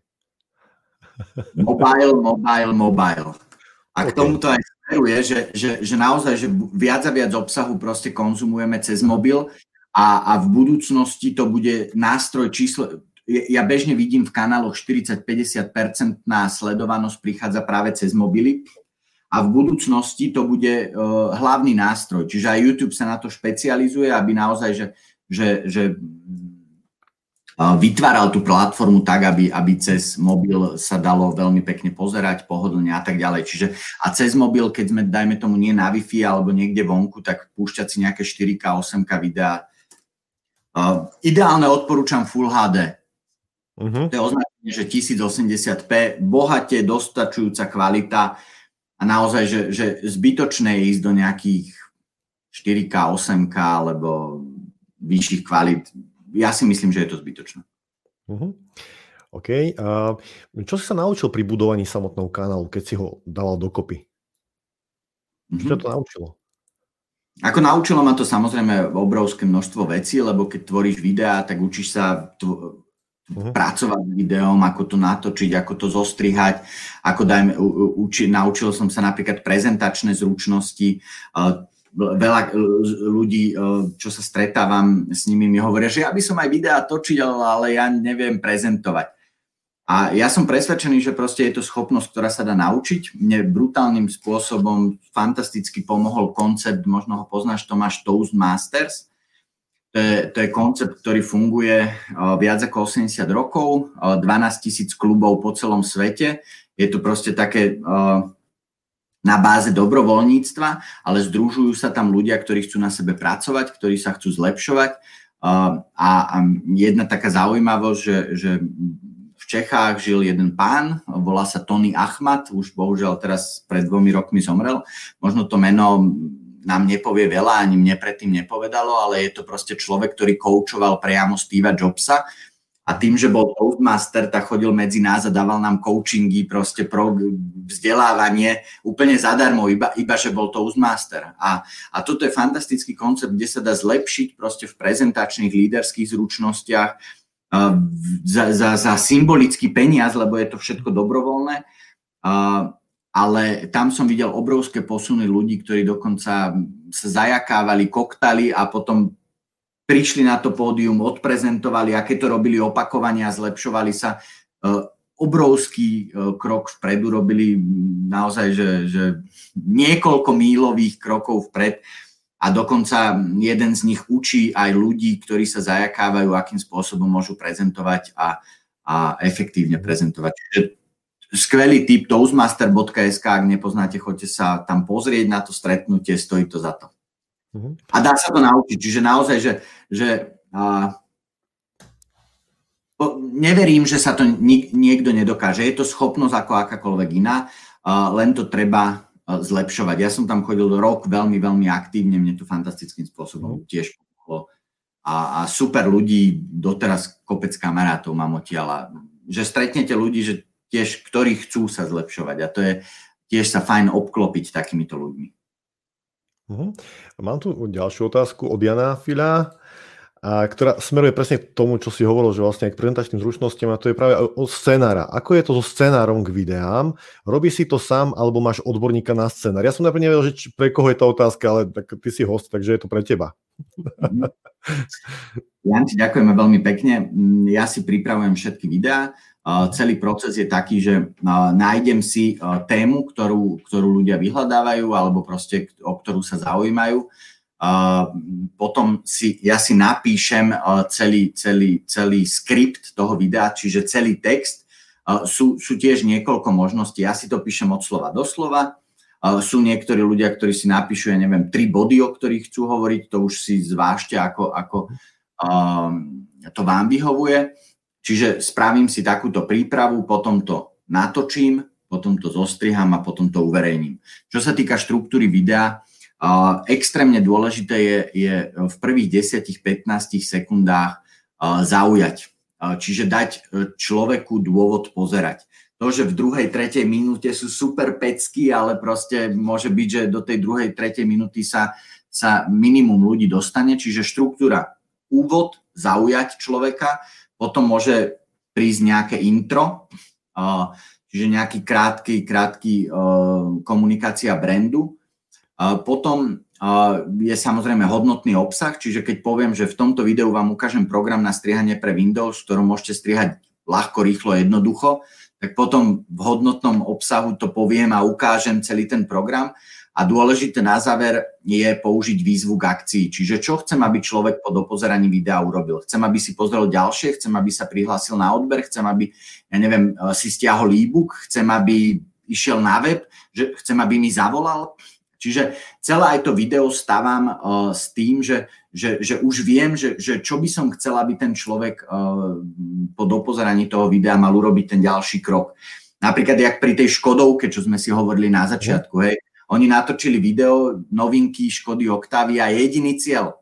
Speaker 2: Mobile, mobile, mobile. A okay. k tomu to aj smeruje, že, že, že naozaj, že viac a viac obsahu proste konzumujeme cez mobil a, a v budúcnosti to bude nástroj číslo, ja bežne vidím v kanáloch 40-50% na sledovanosť prichádza práve cez mobily a v budúcnosti to bude uh, hlavný nástroj. Čiže aj YouTube sa na to špecializuje, aby naozaj, že, že, že uh, vytváral tú platformu tak, aby, aby cez mobil sa dalo veľmi pekne pozerať, pohodlne a tak ďalej. Čiže a cez mobil, keď sme, dajme tomu, nie na Wi-Fi alebo niekde vonku, tak púšťať si nejaké 4K, 8K videá. Ideálne odporúčam Full HD. Uh-huh. To je označenie, že 1080p, bohate, dostačujúca kvalita, a naozaj, že, že zbytočné je ísť do nejakých 4K, 8K alebo vyšších kvalít. Ja si myslím, že je to zbytočné.
Speaker 1: Uh-huh. OK. A čo si sa naučil pri budovaní samotného kanálu, keď si ho dával dokopy? Uh-huh. Čo to naučilo?
Speaker 2: Ako naučilo ma to samozrejme obrovské množstvo vecí, lebo keď tvoríš videá, tak učíš sa uh-huh. pracovať s videom, ako to natočiť, ako to zostrihať, ako dajme, uči, naučil som sa napríklad prezentačné zručnosti, veľa ľudí, čo sa stretávam s nimi, mi hovoria, že ja by som aj videá točiť, ale ja neviem prezentovať. A ja som presvedčený, že proste je to schopnosť, ktorá sa dá naučiť. Mne brutálnym spôsobom fantasticky pomohol koncept, možno ho poznáš, Tomáš Toastmasters, to je, to je koncept, ktorý funguje viac ako 80 rokov, 12 tisíc klubov po celom svete. Je to proste také na báze dobrovoľníctva, ale združujú sa tam ľudia, ktorí chcú na sebe pracovať, ktorí sa chcú zlepšovať. A, a jedna taká zaujímavosť, že, že v Čechách žil jeden pán, volá sa Tony Achmat, už bohužiaľ teraz pred dvomi rokmi zomrel. Možno to meno nám nepovie veľa, ani mne predtým nepovedalo, ale je to proste človek, ktorý koučoval priamo Steva Jobsa a tým, že bol Toastmaster, tak chodil medzi nás a dával nám coachingy, proste pro vzdelávanie úplne zadarmo, iba, iba že bol Toastmaster. A, a toto je fantastický koncept, kde sa dá zlepšiť proste v prezentačných líderských zručnostiach za, za, za symbolický peniaz, lebo je to všetko dobrovoľné. Uh, ale tam som videl obrovské posuny ľudí, ktorí dokonca sa zajakávali, koktali a potom prišli na to pódium, odprezentovali, aké to robili opakovania, zlepšovali sa. E, obrovský e, krok vpredu robili naozaj, že, že niekoľko mílových krokov vpred a dokonca jeden z nich učí aj ľudí, ktorí sa zajakávajú, akým spôsobom môžu prezentovať a, a efektívne prezentovať. Čiže skvelý tip toastmaster.sk, ak nepoznáte, choďte sa tam pozrieť na to stretnutie, stojí to za to. Uh-huh. A dá sa to naučiť. Čiže naozaj, že, že a, neverím, že sa to nik, niekto nedokáže. Je to schopnosť ako akákoľvek iná, a, len to treba zlepšovať. Ja som tam chodil rok veľmi, veľmi aktívne, mne to fantastickým spôsobom uh-huh. tiež pomohlo. A, a super ľudí, doteraz kopec kamarátov mám odtiaľ. Že stretnete ľudí, že tiež, ktorí chcú sa zlepšovať. A to je tiež sa fajn obklopiť takýmito ľuďmi.
Speaker 1: Uh-huh. Mám tu ďalšiu otázku od Jana Fila, a ktorá smeruje presne k tomu, čo si hovoril, že vlastne k prezentačným zručnostiam a to je práve od scenára. Ako je to so scenárom k videám? Robí si to sám alebo máš odborníka na scenár? Ja som najprv nevedel, že či, pre koho je tá otázka, ale tak ty si host, takže je to pre teba.
Speaker 2: Janči, ďakujeme veľmi pekne. Ja si pripravujem všetky videá celý proces je taký, že nájdem si tému, ktorú, ktorú ľudia vyhľadávajú alebo proste o ktorú sa zaujímajú. Potom si, ja si napíšem celý, celý, celý skript toho videa, čiže celý text. Sú, sú tiež niekoľko možností. Ja si to píšem od slova do slova. Sú niektorí ľudia, ktorí si napíšu, ja neviem, tri body, o ktorých chcú hovoriť, to už si zvážte, ako, ako to vám vyhovuje. Čiže spravím si takúto prípravu, potom to natočím, potom to zostriham a potom to uverejním. Čo sa týka štruktúry videa, extrémne dôležité je, je v prvých 10-15 sekundách zaujať. Čiže dať človeku dôvod pozerať. To, že v druhej, tretej minúte sú super pecky, ale proste môže byť, že do tej druhej, tretej minúty sa, sa minimum ľudí dostane. Čiže štruktúra úvod, zaujať človeka, potom môže prísť nejaké intro, čiže nejaký krátky, krátky komunikácia brandu. Potom je samozrejme hodnotný obsah, čiže keď poviem, že v tomto videu vám ukážem program na strihanie pre Windows, v ktorom môžete strihať ľahko, rýchlo, jednoducho, tak potom v hodnotnom obsahu to poviem a ukážem celý ten program. A dôležité na záver je použiť výzvu k akcii. Čiže čo chcem, aby človek po dopozeraní videa urobil? Chcem, aby si pozrel ďalšie, chcem, aby sa prihlásil na odber, chcem, aby, ja neviem, e, si stiahol e-book, chcem, aby išiel na web, že chcem, aby mi zavolal. Čiže celé aj to video stávam uh, s tým, že, že, že už viem, že, že čo by som chcel, aby ten človek uh, po dopozeraní toho videa mal urobiť ten ďalší krok. Napríklad, jak pri tej Škodovke, čo sme si hovorili na začiatku, hej, oni natočili video, novinky Škody Octavia, jediný cieľ.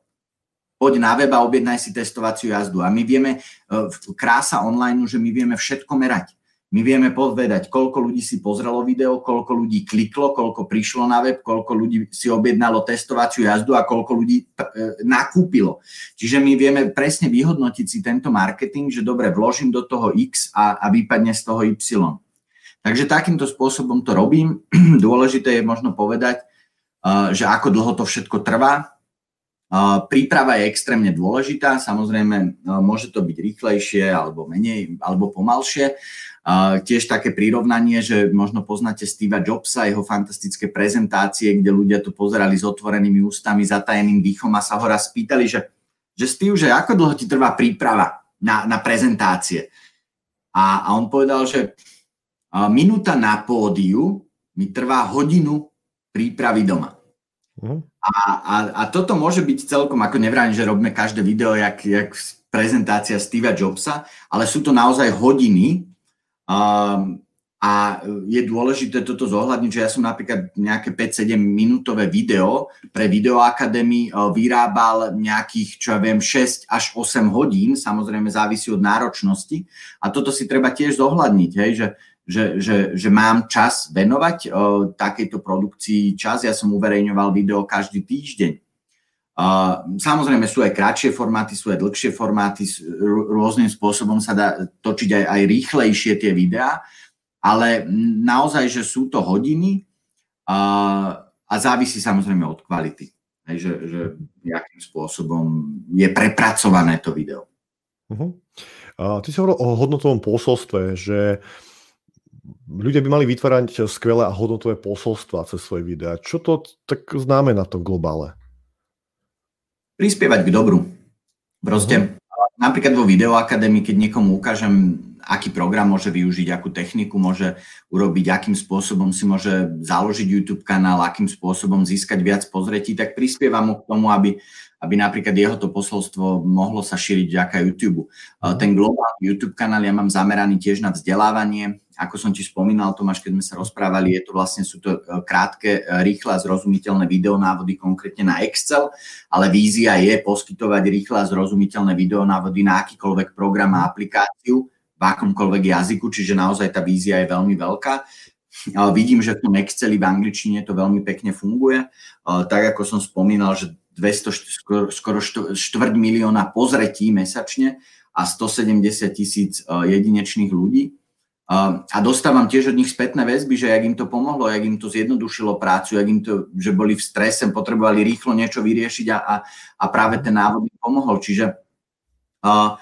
Speaker 2: Poď na web a objednaj si testovaciu jazdu. A my vieme, e, krása online, že my vieme všetko merať. My vieme povedať, koľko ľudí si pozrelo video, koľko ľudí kliklo, koľko prišlo na web, koľko ľudí si objednalo testovaciu jazdu a koľko ľudí e, nakúpilo. Čiže my vieme presne vyhodnotiť si tento marketing, že dobre, vložím do toho X a, a vypadne z toho Y. Takže takýmto spôsobom to robím. Dôležité je možno povedať, že ako dlho to všetko trvá. Príprava je extrémne dôležitá, samozrejme môže to byť rýchlejšie alebo menej, alebo pomalšie. Tiež také prirovnanie, že možno poznáte Steva Jobsa, jeho fantastické prezentácie, kde ľudia to pozerali s otvorenými ústami, zatajeným dýchom a sa ho raz spýtali, že, že Steve, že ako dlho ti trvá príprava na, na prezentácie? A, a on povedal, že minúta na pódiu mi trvá hodinu prípravy doma. Uh-huh. A, a, a toto môže byť celkom, ako nevrám, že robíme každé video, jak, jak prezentácia Steva Jobsa, ale sú to naozaj hodiny. Um, a je dôležité toto zohľadniť, že ja som napríklad nejaké 5-7 minútové video pre Videoakadémii vyrábal nejakých, čo ja viem, 6 až 8 hodín, samozrejme závisí od náročnosti. A toto si treba tiež zohľadniť, hej, že, že, že, že mám čas venovať o, takejto produkcii čas. Ja som uverejňoval video každý týždeň. Uh, samozrejme sú aj kratšie formáty, sú aj dlhšie formáty, rôznym spôsobom sa dá točiť aj, aj rýchlejšie tie videá, ale naozaj, že sú to hodiny a, a závisí samozrejme od kvality. Hej, že, že akým spôsobom je prepracované to video.
Speaker 1: Uh-huh. A ty si hovoril o hodnotovom posolstve, že ľudia by mali vytvárať skvelé a hodnotové posolstva cez svoje videá. Čo to tak znamená to v globále?
Speaker 2: prispievať k dobru. Proste, uh-huh. napríklad vo Videoakadémii, keď niekomu ukážem, aký program môže využiť, akú techniku môže urobiť, akým spôsobom si môže založiť YouTube kanál, akým spôsobom získať viac pozretí, tak prispievam mu k tomu, aby aby napríklad jeho to posolstvo mohlo sa šíriť vďaka YouTube. Mhm. Ten globálny YouTube kanál ja mám zameraný tiež na vzdelávanie. Ako som ti spomínal, Tomáš, keď sme sa rozprávali, je to vlastne, sú to e, krátke, e, rýchle a zrozumiteľné videonávody konkrétne na Excel, ale vízia je poskytovať rýchle a zrozumiteľné videonávody na akýkoľvek program a aplikáciu v akomkoľvek jazyku, čiže naozaj tá vízia je veľmi veľká. Ale vidím, že v tom Exceli v angličtine to veľmi pekne funguje. Tak ako som spomínal, že 200, skoro, štvrť milióna pozretí mesačne a 170 tisíc e, jedinečných ľudí. E, a dostávam tiež od nich spätné väzby, že jak im to pomohlo, jak im to zjednodušilo prácu, jak im to, že boli v strese, potrebovali rýchlo niečo vyriešiť a, a, a práve ten návod im pomohol. Čiže uh,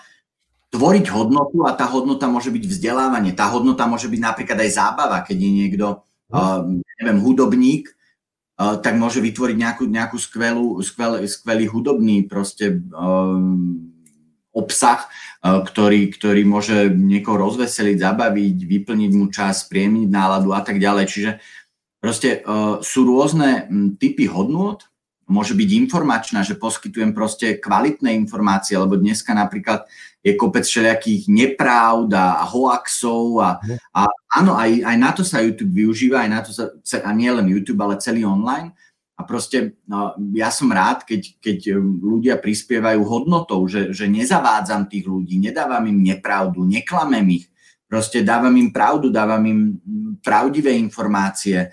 Speaker 2: tvoriť hodnotu a tá hodnota môže byť vzdelávanie, tá hodnota môže byť napríklad aj zábava, keď je niekto, uh, neviem, hudobník tak môže vytvoriť nejakú, nejakú skvelú, skvel, skvelý hudobný proste um, obsah, uh, ktorý, ktorý môže niekoho rozveseliť, zabaviť, vyplniť mu čas, priemiť náladu a tak ďalej. Čiže proste uh, sú rôzne m, typy hodnôt, môže byť informačná, že poskytujem proste kvalitné informácie, lebo dneska napríklad je kopec všelijakých nepravd a hoaxov a, mhm. a áno, aj, aj na to sa YouTube využíva, aj na to sa, a nie len YouTube, ale celý online. A proste no, ja som rád, keď, keď ľudia prispievajú hodnotou, že, že nezavádzam tých ľudí, nedávam im nepravdu, neklamem ich. Proste dávam im pravdu, dávam im pravdivé informácie,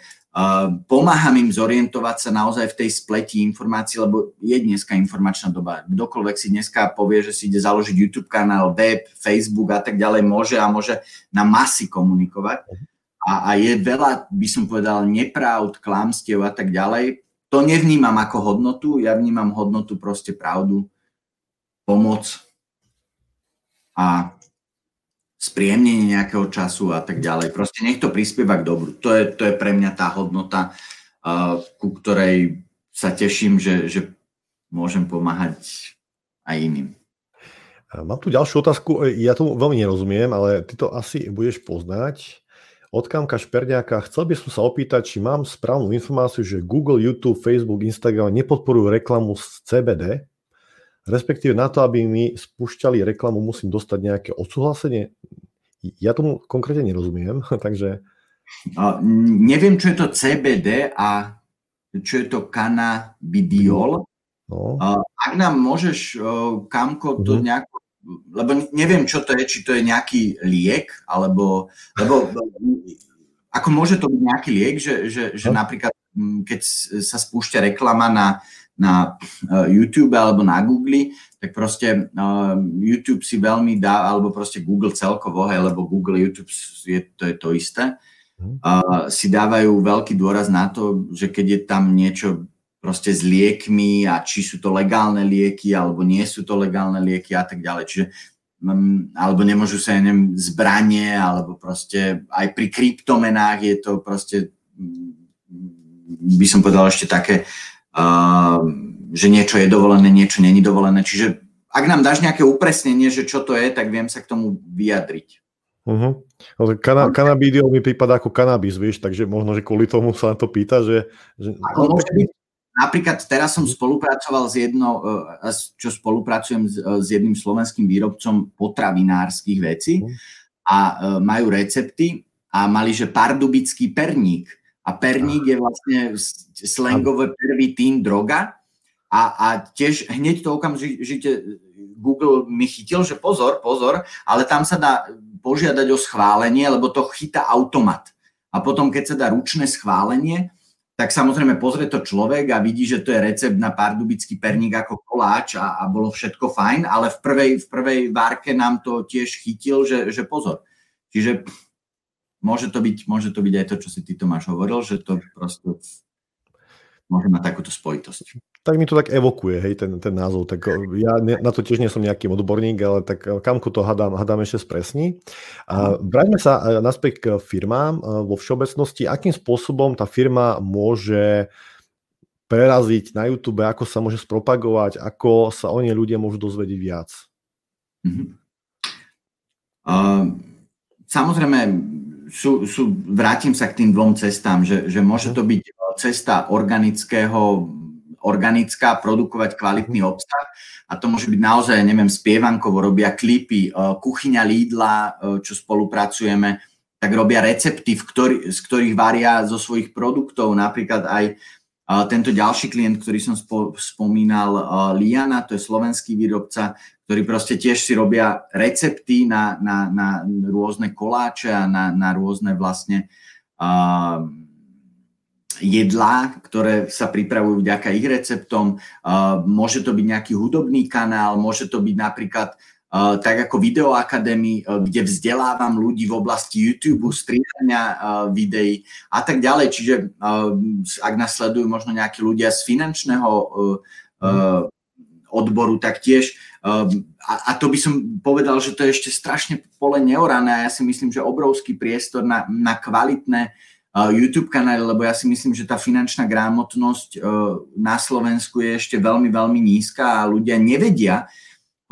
Speaker 2: Pomáham im zorientovať sa naozaj v tej spleti informácií, lebo je dneska informačná doba. Kdokoľvek si dneska povie, že si ide založiť YouTube kanál, web, Facebook a tak ďalej, môže a môže na masy komunikovať. A, a je veľa, by som povedal, nepravd, klamstiev a tak ďalej. To nevnímam ako hodnotu, ja vnímam hodnotu proste pravdu, pomoc a spríjemnenie nejakého času a tak ďalej. Proste nech to prispieva k dobru. To je, to je pre mňa tá hodnota, ku ktorej sa teším, že, že môžem pomáhať aj iným.
Speaker 1: Mám tu ďalšiu otázku. Ja tomu veľmi nerozumiem, ale ty to asi budeš poznať. Od Kamka Šperňáka. Chcel by som sa opýtať, či mám správnu informáciu, že Google, YouTube, Facebook, Instagram nepodporujú reklamu z CBD, respektíve na to, aby mi spúšťali reklamu, musím dostať nejaké odsúhlasenie. Ja tomu konkrétne nerozumiem, takže...
Speaker 2: A, neviem, čo je to CBD a čo je to cannabidiol. No. Ak nám môžeš, Kamko, to uh-huh. nejako lebo neviem, čo to je, či to je nejaký liek, alebo, lebo ako môže to byť nejaký liek, že, že, že no. napríklad keď sa spúšťa reklama na, na eh, YouTube alebo na Google, tak proste uh, YouTube si veľmi dá, alebo proste Google celkovo, hej, lebo Google, YouTube je, to je to isté, uh, si dávajú veľký dôraz na to, že keď je tam niečo proste s liekmi a či sú to legálne lieky alebo nie sú to legálne lieky a tak ďalej. Čiže um, alebo nemôžu sa, ja neviem, zbranie, alebo proste aj pri kryptomenách je to proste, mm, by som povedal ešte také že niečo je dovolené, niečo není dovolené. Čiže ak nám dáš nejaké upresnenie, že čo to je, tak viem sa k tomu vyjadriť.
Speaker 1: Uh-huh. Kana, kanabidiol mi prípada ako kanabis, vieš, takže možno, že kvôli tomu sa na to pýta, že... že...
Speaker 2: Ako môže byť, napríklad teraz som spolupracoval s jednou, e, čo spolupracujem s, s jedným slovenským výrobcom potravinárskych vecí uh-huh. a e, majú recepty a mali, že pardubický perník. A perník je vlastne slangové prvý tým droga. A, a tiež hneď to okamžite Google mi chytil, že pozor, pozor, ale tam sa dá požiadať o schválenie, lebo to chytá automat. A potom, keď sa dá ručné schválenie, tak samozrejme pozrie to človek a vidí, že to je recept na pardubický perník ako koláč a, a bolo všetko fajn, ale v prvej, v prvej várke nám to tiež chytil, že, že pozor. Čiže môže to, byť, môže to byť aj to, čo si ty Tomáš hovoril, že to proste môže mať takúto spojitosť.
Speaker 1: Tak mi to tak evokuje, hej, ten, ten názov. Tak ja ne, na to tiež nie som nejaký odborník, ale tak kamku to hadám, hadám ešte spresní. A vráťme sa e, naspäť k firmám vo všeobecnosti. Akým spôsobom tá firma môže preraziť na YouTube, ako sa môže spropagovať, ako sa o nej ľudia môžu dozvedieť viac? Mm-hmm.
Speaker 2: Uh, samozrejme, sú, sú, vrátim sa k tým dvom cestám, že, že môže to byť cesta organického organická, produkovať kvalitný mhm. obsah a to môže byť naozaj, neviem, spievankovo robia klipy, e, kuchyňa Lidla, e, čo spolupracujeme, tak robia recepty, v ktorý, z ktorých varia zo svojich produktov, napríklad aj e, tento ďalší klient, ktorý som spo, spomínal, Liana, to je slovenský výrobca, ktorí proste tiež si robia recepty na, na, na rôzne koláče a na, na rôzne vlastne uh, jedlá, ktoré sa pripravujú vďaka ich receptom. Môže to byť nejaký hudobný kanál, môže to byť napríklad tak ako Videoakadémie, kde vzdelávam ľudí v oblasti YouTube, strihania videí a tak ďalej. Čiže ak nás sledujú možno nejakí ľudia z finančného odboru, tak tiež a, to by som povedal, že to je ešte strašne pole neorané a ja si myslím, že obrovský priestor na, na kvalitné YouTube kanály, lebo ja si myslím, že tá finančná grámotnosť e, na Slovensku je ešte veľmi, veľmi nízka a ľudia nevedia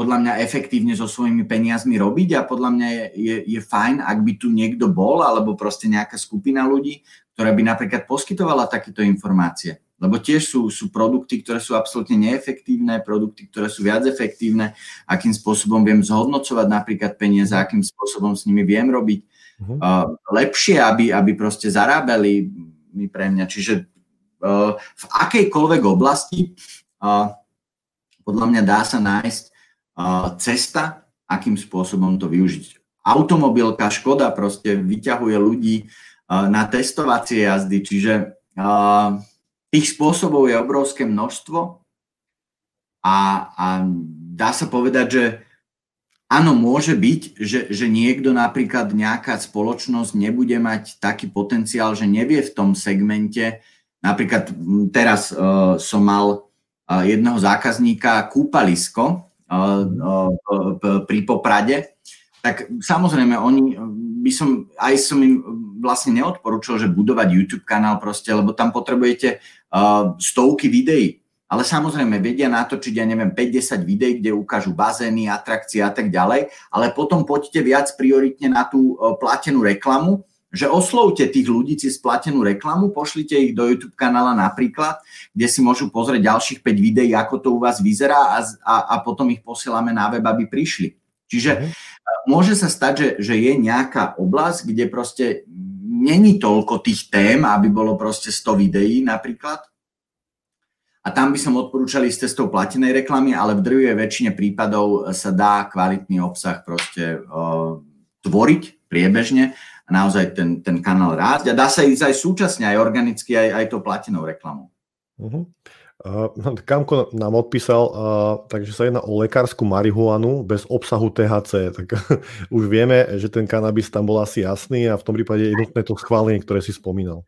Speaker 2: podľa mňa efektívne so svojimi peniazmi robiť a podľa mňa je, je, je fajn, ak by tu niekto bol alebo proste nejaká skupina ľudí, ktorá by napríklad poskytovala takéto informácie. Lebo tiež sú, sú produkty, ktoré sú absolútne neefektívne, produkty, ktoré sú viac efektívne, akým spôsobom viem zhodnocovať napríklad peniaze, akým spôsobom s nimi viem robiť uh, lepšie, aby, aby proste zarábali mi pre mňa. Čiže uh, v akejkoľvek oblasti uh, podľa mňa dá sa nájsť uh, cesta, akým spôsobom to využiť. Automobilka Škoda proste vyťahuje ľudí uh, na testovacie jazdy, čiže uh, tých spôsobov je obrovské množstvo a, a dá sa povedať, že Áno, môže byť, že, že niekto napríklad nejaká spoločnosť nebude mať taký potenciál, že nevie v tom segmente. Napríklad teraz uh, som mal uh, jedného zákazníka kúpalisko uh, uh, pri Poprade, tak samozrejme oni by som, aj som im vlastne neodporúčal, že budovať YouTube kanál proste, lebo tam potrebujete uh, stovky videí ale samozrejme vedia natočiť, ja neviem, 50 videí, kde ukážu bazény, atrakcie a tak ďalej, ale potom poďte viac prioritne na tú e, platenú reklamu, že oslovte tých ľudí cez platenú reklamu, pošlite ich do YouTube kanála napríklad, kde si môžu pozrieť ďalších 5 videí, ako to u vás vyzerá a, a, a potom ich posielame na web, aby prišli. Čiže mm. môže sa stať, že, že je nejaká oblasť, kde proste není toľko tých tém, aby bolo proste 100 videí napríklad, a tam by som odporúčal ísť cestou platinej reklamy, ale v drvivej väčšine prípadov sa dá kvalitný obsah proste uh, tvoriť priebežne a naozaj ten, ten kanál rásť a dá sa ísť aj súčasne, aj organicky, aj, aj tou platinou reklamou. Uh-huh.
Speaker 1: Uh, Kamko nám odpísal, uh, takže sa jedná o lekárskú marihuanu bez obsahu THC. Tak už vieme, že ten kanabis tam bol asi jasný a v tom prípade je nutné to schválenie, ktoré si spomínal.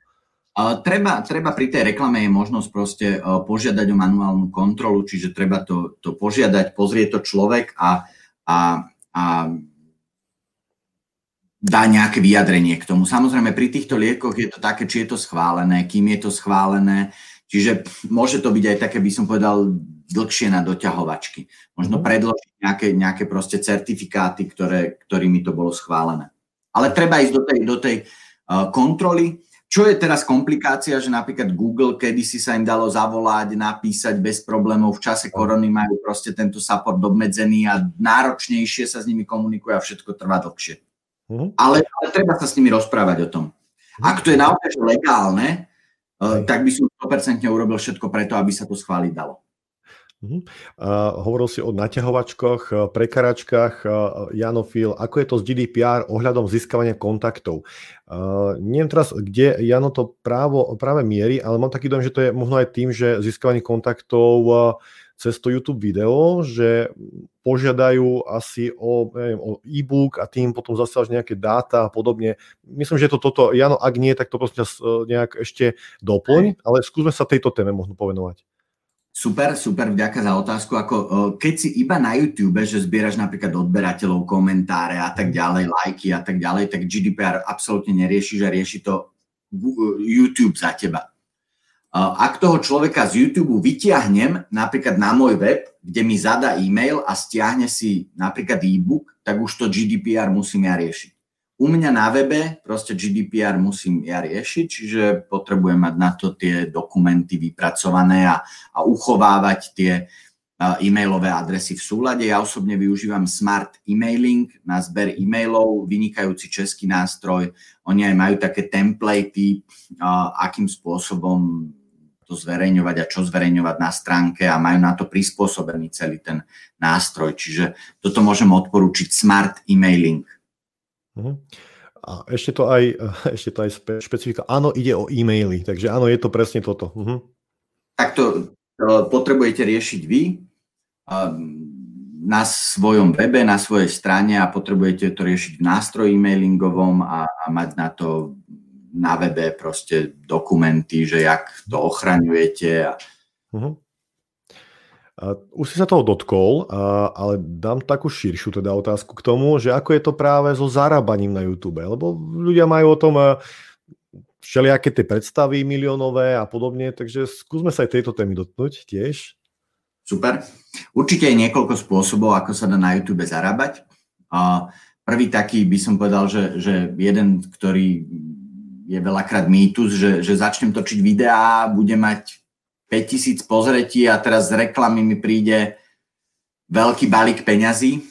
Speaker 2: Treba, treba pri tej reklame je možnosť proste e, požiadať o manuálnu kontrolu, čiže treba to, to požiadať, pozrie to človek a, a, a dá nejaké vyjadrenie k tomu. Samozrejme, pri týchto liekoch je to také, či je to schválené, kým je to schválené, čiže môže to byť aj také, by som povedal, dlhšie na doťahovačky. Možno mhm. predložiť nejaké, nejaké proste certifikáty, ktoré, ktorými to bolo schválené. Ale treba ísť do tej, do tej uh, kontroly, čo je teraz komplikácia, že napríklad Google, kedy si sa im dalo zavolať, napísať bez problémov, v čase korony majú proste tento support obmedzený a náročnejšie sa s nimi komunikuje a všetko trvá dlhšie. Uh-huh. Ale, ale treba sa s nimi rozprávať o tom. Ak to je naozaj legálne, uh, tak by som 100% urobil všetko preto, aby sa to schváliť dalo.
Speaker 1: Uh, hovoril si o naťahovačkoch, uh, prekaračkách. Uh, Janofil, ako je to s GDPR ohľadom získavania kontaktov? Uh, neviem teraz, kde Jano to právo, práve mierí, ale mám taký dojem, že to je možno aj tým, že získavanie kontaktov uh, cez to YouTube video, že požiadajú asi o, neviem, o e-book a tým potom zase nejaké dáta a podobne. Myslím, že to toto. Jano, ak nie, tak to prosím nejak ešte doplň, ale skúsme sa tejto téme možno povenovať.
Speaker 2: Super, super, vďaka za otázku. Ako, keď si iba na YouTube, že zbieraš napríklad odberateľov, komentáre a tak ďalej, lajky a tak ďalej, tak GDPR absolútne nerieši, že rieši to YouTube za teba. Ak toho človeka z YouTube vytiahnem napríklad na môj web, kde mi zadá e-mail a stiahne si napríklad e-book, tak už to GDPR musím ja riešiť. U mňa na webe proste GDPR musím ja riešiť, čiže potrebujem mať na to tie dokumenty vypracované a, a uchovávať tie e-mailové adresy v súlade. Ja osobne využívam Smart Emailing na zber e-mailov, vynikajúci český nástroj. Oni aj majú také templatey, akým spôsobom to zverejňovať a čo zverejňovať na stránke a majú na to prispôsobený celý ten nástroj. Čiže toto môžem odporúčiť Smart Emailing.
Speaker 1: Uh-huh. A ešte to aj, ešte to aj spe, špecifika. Áno, ide o e-maily, takže áno, je to presne toto. Uh-huh.
Speaker 2: Tak to, to potrebujete riešiť vy na svojom webe, na svojej strane a potrebujete to riešiť v nástroji e-mailingovom a, a mať na to na webe proste dokumenty, že jak to ochraňujete. Uh-huh.
Speaker 1: Už si sa toho dotkol, ale dám takú širšiu teda otázku k tomu, že ako je to práve so zarábaním na YouTube, lebo ľudia majú o tom všelijaké tie predstavy miliónové a podobne, takže skúsme sa aj tejto témy dotknúť tiež.
Speaker 2: Super. Určite je niekoľko spôsobov, ako sa dá na YouTube zarábať. Prvý taký by som povedal, že, že jeden, ktorý je veľakrát mýtus, že, že začnem točiť videá, budem mať 5000 pozretí a teraz z reklamy mi príde veľký balík peňazí.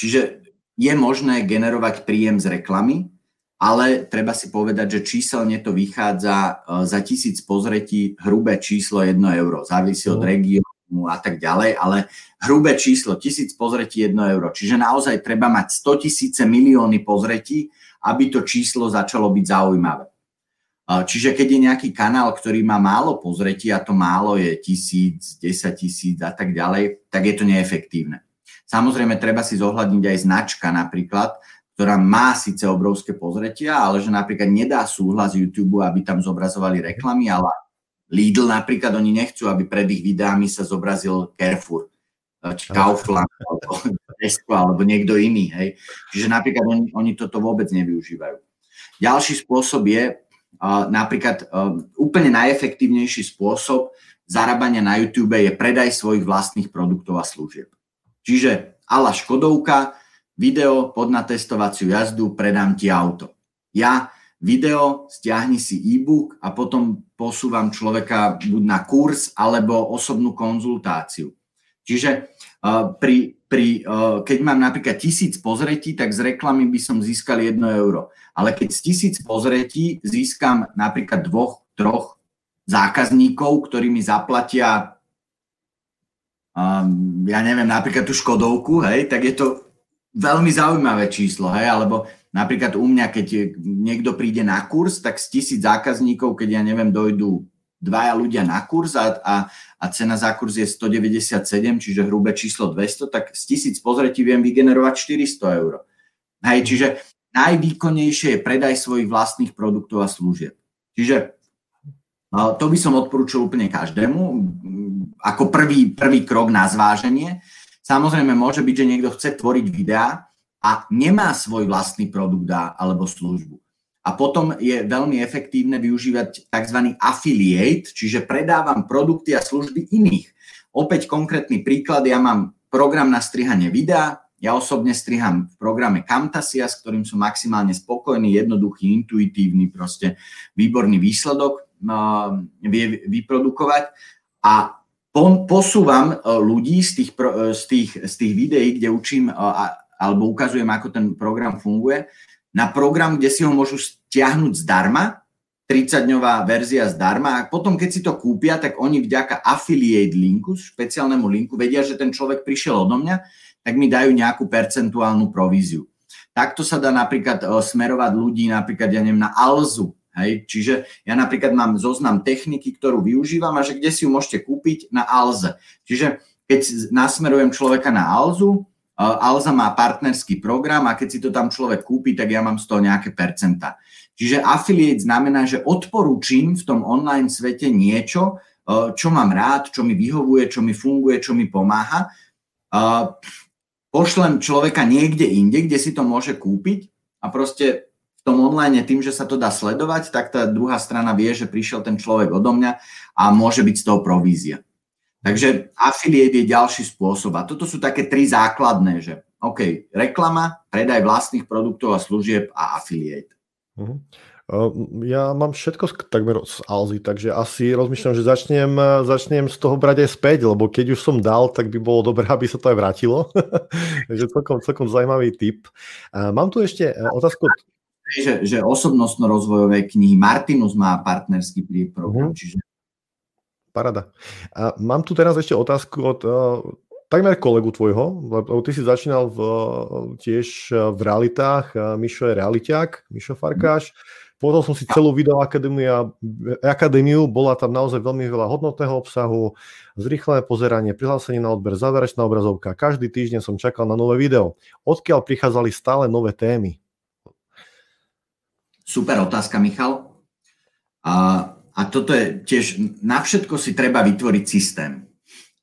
Speaker 2: Čiže je možné generovať príjem z reklamy, ale treba si povedať, že číselne to vychádza e, za tisíc pozretí hrubé číslo 1 euro. Závisí od no. regiónu a tak ďalej, ale hrubé číslo tisíc pozretí 1 euro. Čiže naozaj treba mať 100 tisíce milióny pozretí, aby to číslo začalo byť zaujímavé. Čiže keď je nejaký kanál, ktorý má málo pozretí a to málo je tisíc, desať tisíc a tak ďalej, tak je to neefektívne. Samozrejme, treba si zohľadniť aj značka napríklad, ktorá má síce obrovské pozretia, ale že napríklad nedá súhlas YouTube, aby tam zobrazovali reklamy, ale Lidl napríklad, oni nechcú, aby pred ich videami sa zobrazil Carrefour, či Kaufland, alebo Tesco, alebo niekto iný. Hej. Čiže napríklad oni, oni toto vôbec nevyužívajú. Ďalší spôsob je, napríklad um, úplne najefektívnejší spôsob zarábania na YouTube je predaj svojich vlastných produktov a služieb. Čiže ala Škodovka, video pod na testovaciu jazdu, predám ti auto. Ja video, stiahni si e-book a potom posúvam človeka buď na kurz alebo osobnú konzultáciu. Čiže pri pri, uh, keď mám napríklad tisíc pozretí, tak z reklamy by som získal 1 euro. Ale keď z tisíc pozretí získam napríklad dvoch, troch zákazníkov, ktorí mi zaplatia, um, ja neviem, napríklad tú Škodovku, hej, tak je to veľmi zaujímavé číslo, hej, alebo napríklad u mňa, keď niekto príde na kurz, tak z tisíc zákazníkov, keď ja neviem, dojdú dvaja ľudia na kurz a, a, a cena za kurz je 197, čiže hrubé číslo 200, tak z tisíc pozretí viem vygenerovať 400 eur. Hej, čiže najvýkonnejšie je predaj svojich vlastných produktov a služieb. Čiže to by som odporúčil úplne každému ako prvý, prvý krok na zváženie. Samozrejme, môže byť, že niekto chce tvoriť videá a nemá svoj vlastný produkt alebo službu a potom je veľmi efektívne využívať tzv. affiliate, čiže predávam produkty a služby iných. Opäť konkrétny príklad, ja mám program na strihanie videa, ja osobne striham v programe Camtasia, s ktorým som maximálne spokojný, jednoduchý, intuitívny, proste výborný výsledok uh, vie vyprodukovať a posúvam uh, ľudí z tých, z, tých, z tých videí, kde učím uh, alebo ukazujem, ako ten program funguje, na program, kde si ho môžu stiahnuť zdarma, 30-dňová verzia zdarma a potom, keď si to kúpia, tak oni vďaka affiliate linku, špeciálnemu linku, vedia, že ten človek prišiel odo mňa, tak mi dajú nejakú percentuálnu províziu. Takto sa dá napríklad smerovať ľudí napríklad, ja neviem, na Alzu, Hej? Čiže ja napríklad mám zoznam techniky, ktorú využívam a že kde si ju môžete kúpiť na Alze. Čiže keď nasmerujem človeka na Alzu, Alza má partnerský program a keď si to tam človek kúpi, tak ja mám z toho nejaké percenta. Čiže affiliate znamená, že odporúčim v tom online svete niečo, čo mám rád, čo mi vyhovuje, čo mi funguje, čo mi pomáha. Pošlem človeka niekde inde, kde si to môže kúpiť a proste tom online tým, že sa to dá sledovať, tak tá druhá strana vie, že prišiel ten človek odo mňa a môže byť z toho provízia. Takže affiliate je ďalší spôsob. A toto sú také tri základné, že OK, reklama, predaj vlastných produktov a služieb a affiliate. Uh-huh.
Speaker 1: Ja mám všetko takmer z Alzy, takže asi rozmýšľam, že začnem, začnem z toho brať aj späť, lebo keď už som dal, tak by bolo dobré, aby sa to aj vrátilo. takže celkom, celkom zaujímavý tip. Mám tu ešte otázku
Speaker 2: že, že osobnostno-rozvojové knihy. Martinus má partnerský program, uh-huh. čiže...
Speaker 1: Parada. A mám tu teraz ešte otázku od uh, takmer kolegu tvojho, lebo ty si začínal v, tiež v realitách, Mišo je realiťák, Mišo Farkáš. Povedal som si celú videoakadémiu, akadémiu, bola tam naozaj veľmi veľa hodnotného obsahu, zrýchlené pozeranie, prihlásenie na odber, záverečná obrazovka. Každý týždeň som čakal na nové video. Odkiaľ prichádzali stále nové témy?
Speaker 2: Super otázka, Michal. A, a toto je tiež, na všetko si treba vytvoriť systém.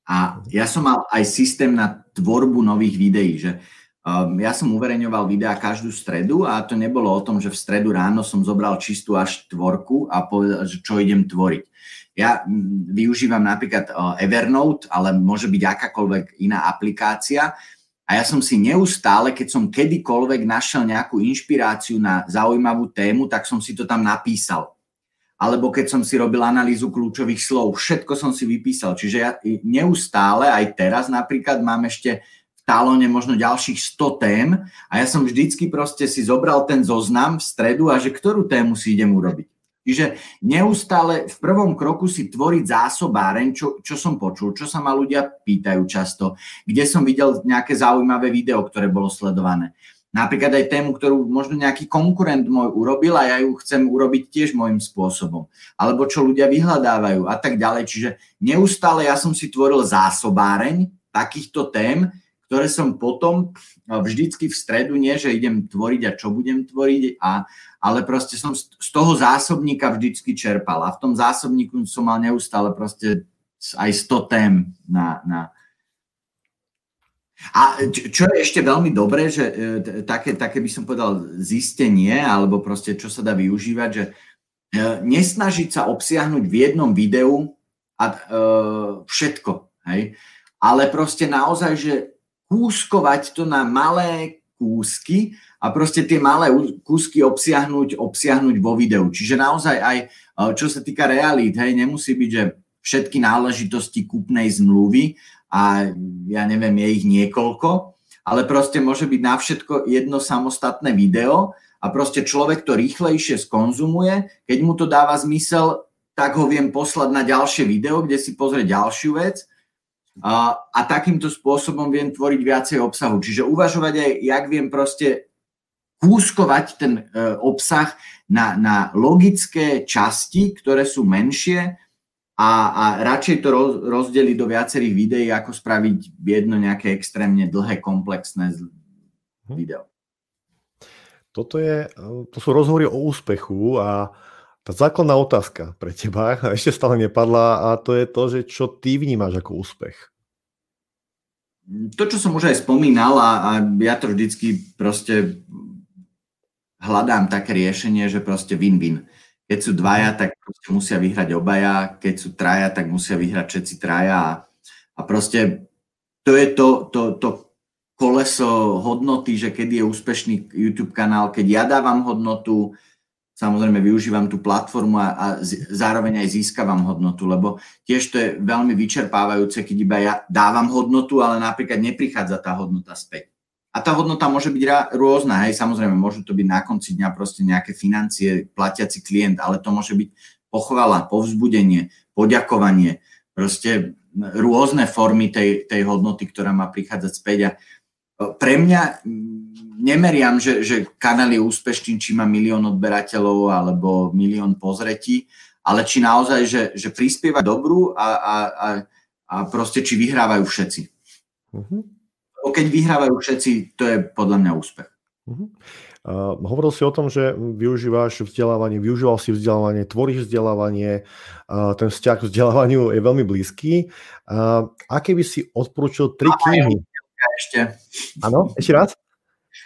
Speaker 2: A ja som mal aj systém na tvorbu nových videí, že um, ja som uverejňoval videá každú stredu a to nebolo o tom, že v stredu ráno som zobral čistú až tvorku a povedal, že čo idem tvoriť. Ja využívam napríklad uh, Evernote, ale môže byť akákoľvek iná aplikácia, a ja som si neustále, keď som kedykoľvek našiel nejakú inšpiráciu na zaujímavú tému, tak som si to tam napísal. Alebo keď som si robil analýzu kľúčových slov, všetko som si vypísal. Čiže ja neustále, aj teraz napríklad, mám ešte v talóne možno ďalších 100 tém a ja som vždycky proste si zobral ten zoznam v stredu a že ktorú tému si idem urobiť. Čiže neustále v prvom kroku si tvoriť zásobáreň, čo, čo som počul, čo sa ma ľudia pýtajú často, kde som videl nejaké zaujímavé video, ktoré bolo sledované. Napríklad aj tému, ktorú možno nejaký konkurent môj urobil a ja ju chcem urobiť tiež môjim spôsobom. Alebo čo ľudia vyhľadávajú a tak ďalej. Čiže neustále ja som si tvoril zásobáreň takýchto tém, ktoré som potom vždycky v stredu, nie že idem tvoriť a čo budem tvoriť, a, ale proste som z toho zásobníka vždycky čerpal a v tom zásobníku som mal neustále proste aj 100 tém na, na, a čo je ešte veľmi dobré, že e, také, také by som povedal zistenie, alebo proste čo sa dá využívať, že e, nesnažiť sa obsiahnuť v jednom videu a, e, všetko, hej? ale proste naozaj, že kúskovať to na malé kúsky a proste tie malé kúsky obsiahnuť, obsiahnuť vo videu. Čiže naozaj aj čo sa týka realít, hej, nemusí byť, že všetky náležitosti kúpnej zmluvy a ja neviem, je ich niekoľko, ale proste môže byť na všetko jedno samostatné video a proste človek to rýchlejšie skonzumuje, keď mu to dáva zmysel, tak ho viem poslať na ďalšie video, kde si pozrie ďalšiu vec a, a takýmto spôsobom viem tvoriť viacej obsahu. Čiže uvažovať aj, jak viem proste kúskovať ten e, obsah na, na logické časti, ktoré sú menšie a, a radšej to roz, rozdeliť do viacerých videí, ako spraviť jedno nejaké extrémne dlhé, komplexné mhm. video.
Speaker 1: Toto je, to sú rozhovory o úspechu a tá základná otázka pre teba ešte stále nepadla a to je to, že čo ty vnímaš ako úspech.
Speaker 2: To, čo som už aj spomínal a, a ja to vždycky proste hľadám také riešenie, že proste win-win. Keď sú dvaja, tak musia vyhrať obaja, keď sú traja, tak musia vyhrať všetci traja a, a proste to je to, to, to koleso hodnoty, že keď je úspešný YouTube kanál, keď ja dávam hodnotu, samozrejme využívam tú platformu a, a zároveň aj získavam hodnotu, lebo tiež to je veľmi vyčerpávajúce, keď iba ja dávam hodnotu, ale napríklad neprichádza tá hodnota späť. A tá hodnota môže byť rôzna, hej, samozrejme, môžu to byť na konci dňa proste nejaké financie, platiaci klient, ale to môže byť pochvala, povzbudenie, poďakovanie, proste rôzne formy tej, tej hodnoty, ktorá má prichádzať späť. A pre mňa nemeriam, že, že kanál je úspešný, či má milión odberateľov alebo milión pozretí, ale či naozaj, že, že prispieva dobrú a, a, a, a proste či vyhrávajú všetci. Uh-huh. Keď vyhrávajú všetci, to je podľa mňa úspech. Uh-huh.
Speaker 1: Uh, hovoril si o tom, že využívaš vzdelávanie, využíval si vzdelávanie, tvoríš vzdelávanie, uh, ten vzťah k vzdelávaniu je veľmi blízky. Uh, aké by si odporúčil tri mama knihy?
Speaker 2: Ešte.
Speaker 1: Áno, ešte raz?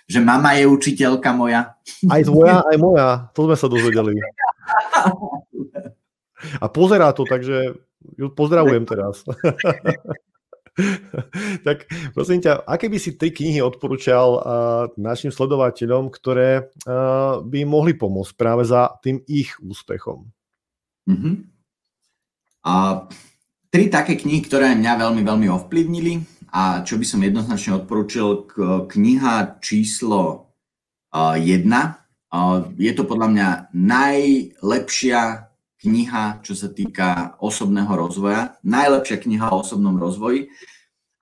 Speaker 2: Že mama je učiteľka moja.
Speaker 1: Aj tvoja, aj moja. To sme sa dozvedeli. A pozerá to, takže ju pozdravujem teraz. tak prosím ťa, aké by si tri knihy odporúčal našim sledovateľom, ktoré by mohli pomôcť práve za tým ich úspechom?
Speaker 2: Uh-huh. A tri také knihy, ktoré mňa veľmi, veľmi ovplyvnili a čo by som jednoznačne odporúčil, kniha číslo 1. Uh, je to podľa mňa najlepšia kniha, čo sa týka osobného rozvoja, najlepšia kniha o osobnom rozvoji.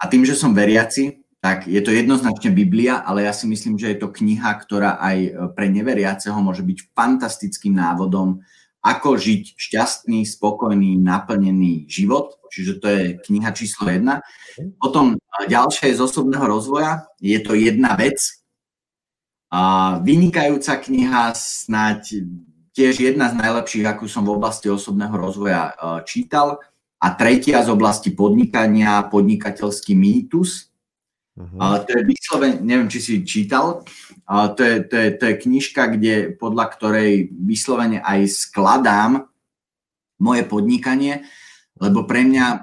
Speaker 2: A tým, že som veriaci, tak je to jednoznačne Biblia, ale ja si myslím, že je to kniha, ktorá aj pre neveriaceho môže byť fantastickým návodom, ako žiť šťastný, spokojný, naplnený život. Čiže to je kniha číslo jedna. Potom ďalšia je z osobného rozvoja. Je to jedna vec. A vynikajúca kniha, snáď tiež jedna z najlepších, akú som v oblasti osobného rozvoja e, čítal. A tretia z oblasti podnikania, podnikateľský mýtus. Uh-huh. To je vyslovene, neviem, či si čítal, to je, to, je, to je knižka, kde, podľa ktorej vyslovene aj skladám moje podnikanie, lebo pre mňa e,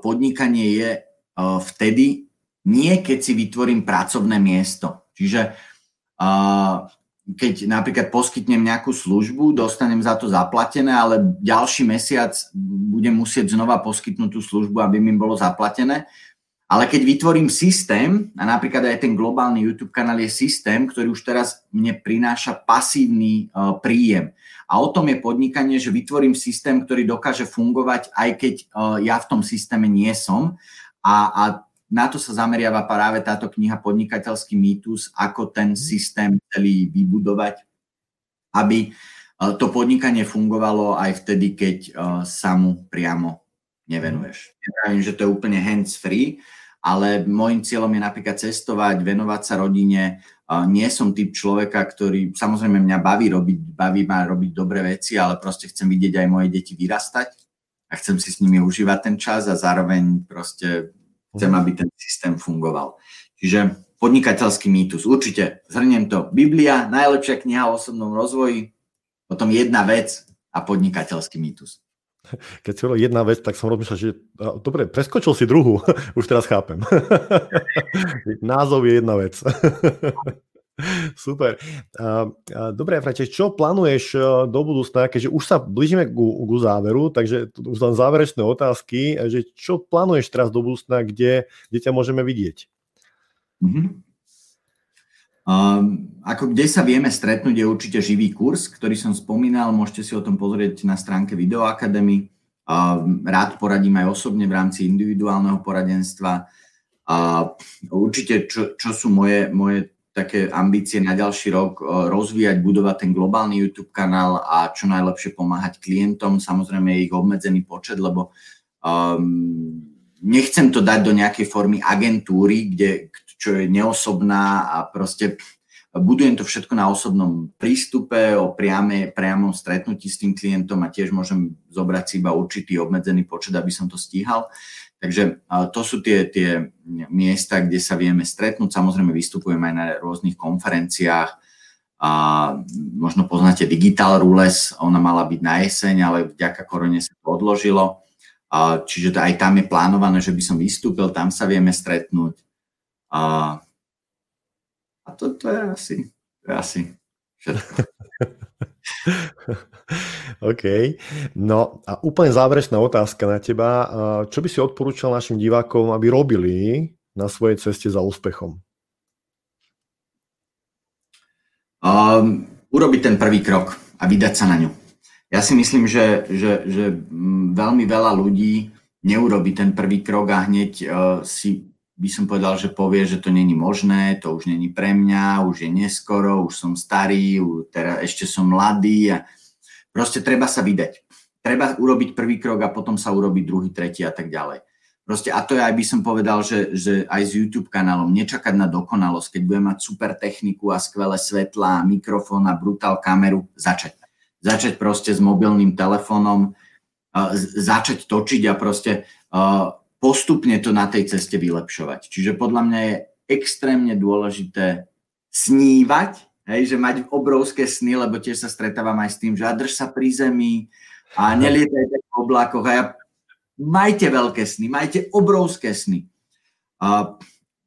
Speaker 2: podnikanie je e, vtedy nie, keď si vytvorím pracovné miesto. Čiže keď napríklad poskytnem nejakú službu, dostanem za to zaplatené, ale ďalší mesiac budem musieť znova poskytnúť tú službu, aby mi bolo zaplatené. Ale keď vytvorím systém, a napríklad aj ten globálny YouTube kanál je systém, ktorý už teraz mne prináša pasívny uh, príjem. A o tom je podnikanie, že vytvorím systém, ktorý dokáže fungovať, aj keď uh, ja v tom systéme nie som. A, a na to sa zameriava práve táto kniha Podnikateľský mýtus, ako ten systém celý vybudovať, aby e, to podnikanie fungovalo aj vtedy, keď e, sa mu priamo nevenuješ. Neviem, že to je úplne hands-free, ale môjim cieľom je napríklad cestovať, venovať sa rodine. E, nie som typ človeka, ktorý, samozrejme mňa baví robiť, baví ma robiť dobré veci, ale proste chcem vidieť aj moje deti vyrastať a chcem si s nimi užívať ten čas a zároveň proste Chcem, aby ten systém fungoval. Čiže podnikateľský mýtus. Určite, zhrniem to. Biblia, najlepšia kniha o osobnom rozvoji, potom jedna vec a podnikateľský mýtus.
Speaker 1: Keď si jedna vec, tak som rozmýšľal, že dobre, preskočil si druhú, už teraz chápem. Názov je jedna vec. Super. Dobre, František, čo plánuješ do budúcna, keďže už sa blížime ku, ku záveru, takže už len záverečné otázky, že čo plánuješ teraz do budúcna, kde, kde ťa môžeme vidieť?
Speaker 2: Mm-hmm. Um, ako kde sa vieme stretnúť je určite živý kurz, ktorý som spomínal, môžete si o tom pozrieť na stránke Video Academy. Um, rád poradím aj osobne v rámci individuálneho poradenstva. Uh, určite, čo, čo sú moje, moje také ambície na ďalší rok e, rozvíjať, budovať ten globálny YouTube kanál a čo najlepšie pomáhať klientom. Samozrejme je ich obmedzený počet, lebo um, nechcem to dať do nejakej formy agentúry, kde, čo je neosobná a proste budujem to všetko na osobnom prístupe, o priame, priamom stretnutí s tým klientom a tiež môžem zobrať si iba určitý obmedzený počet, aby som to stíhal. Takže to sú tie, tie miesta, kde sa vieme stretnúť. Samozrejme vystupujem aj na rôznych konferenciách. A možno poznáte Digital Rules, ona mala byť na jeseň, ale vďaka korone sa to odložilo. A čiže to aj tam je plánované, že by som vystúpil, tam sa vieme stretnúť. A, a to, to je asi, to je asi všetko.
Speaker 1: OK. No a úplne záverečná otázka na teba. Čo by si odporúčal našim divákom, aby robili na svojej ceste za úspechom?
Speaker 2: Um, urobiť ten prvý krok a vydať sa na ňu. Ja si myslím, že, že, že veľmi veľa ľudí neurobi ten prvý krok a hneď uh, si by som povedal, že povie, že to není možné, to už není pre mňa, už je neskoro, už som starý, teraz ešte som mladý a proste treba sa vydať. Treba urobiť prvý krok a potom sa urobiť druhý, tretí a tak ďalej. Proste, a to je aj by som povedal, že, že aj s YouTube kanálom, nečakať na dokonalosť, keď budem mať super techniku a skvelé svetla, mikrofón a brutál kameru, začať. Začať proste s mobilným telefónom, začať točiť a proste postupne to na tej ceste vylepšovať. Čiže podľa mňa je extrémne dôležité snívať, hej, že mať obrovské sny, lebo tiež sa stretávam aj s tým, že drž sa pri zemi a nelietajte v oblákoch a ja majte veľké sny, majte obrovské sny. A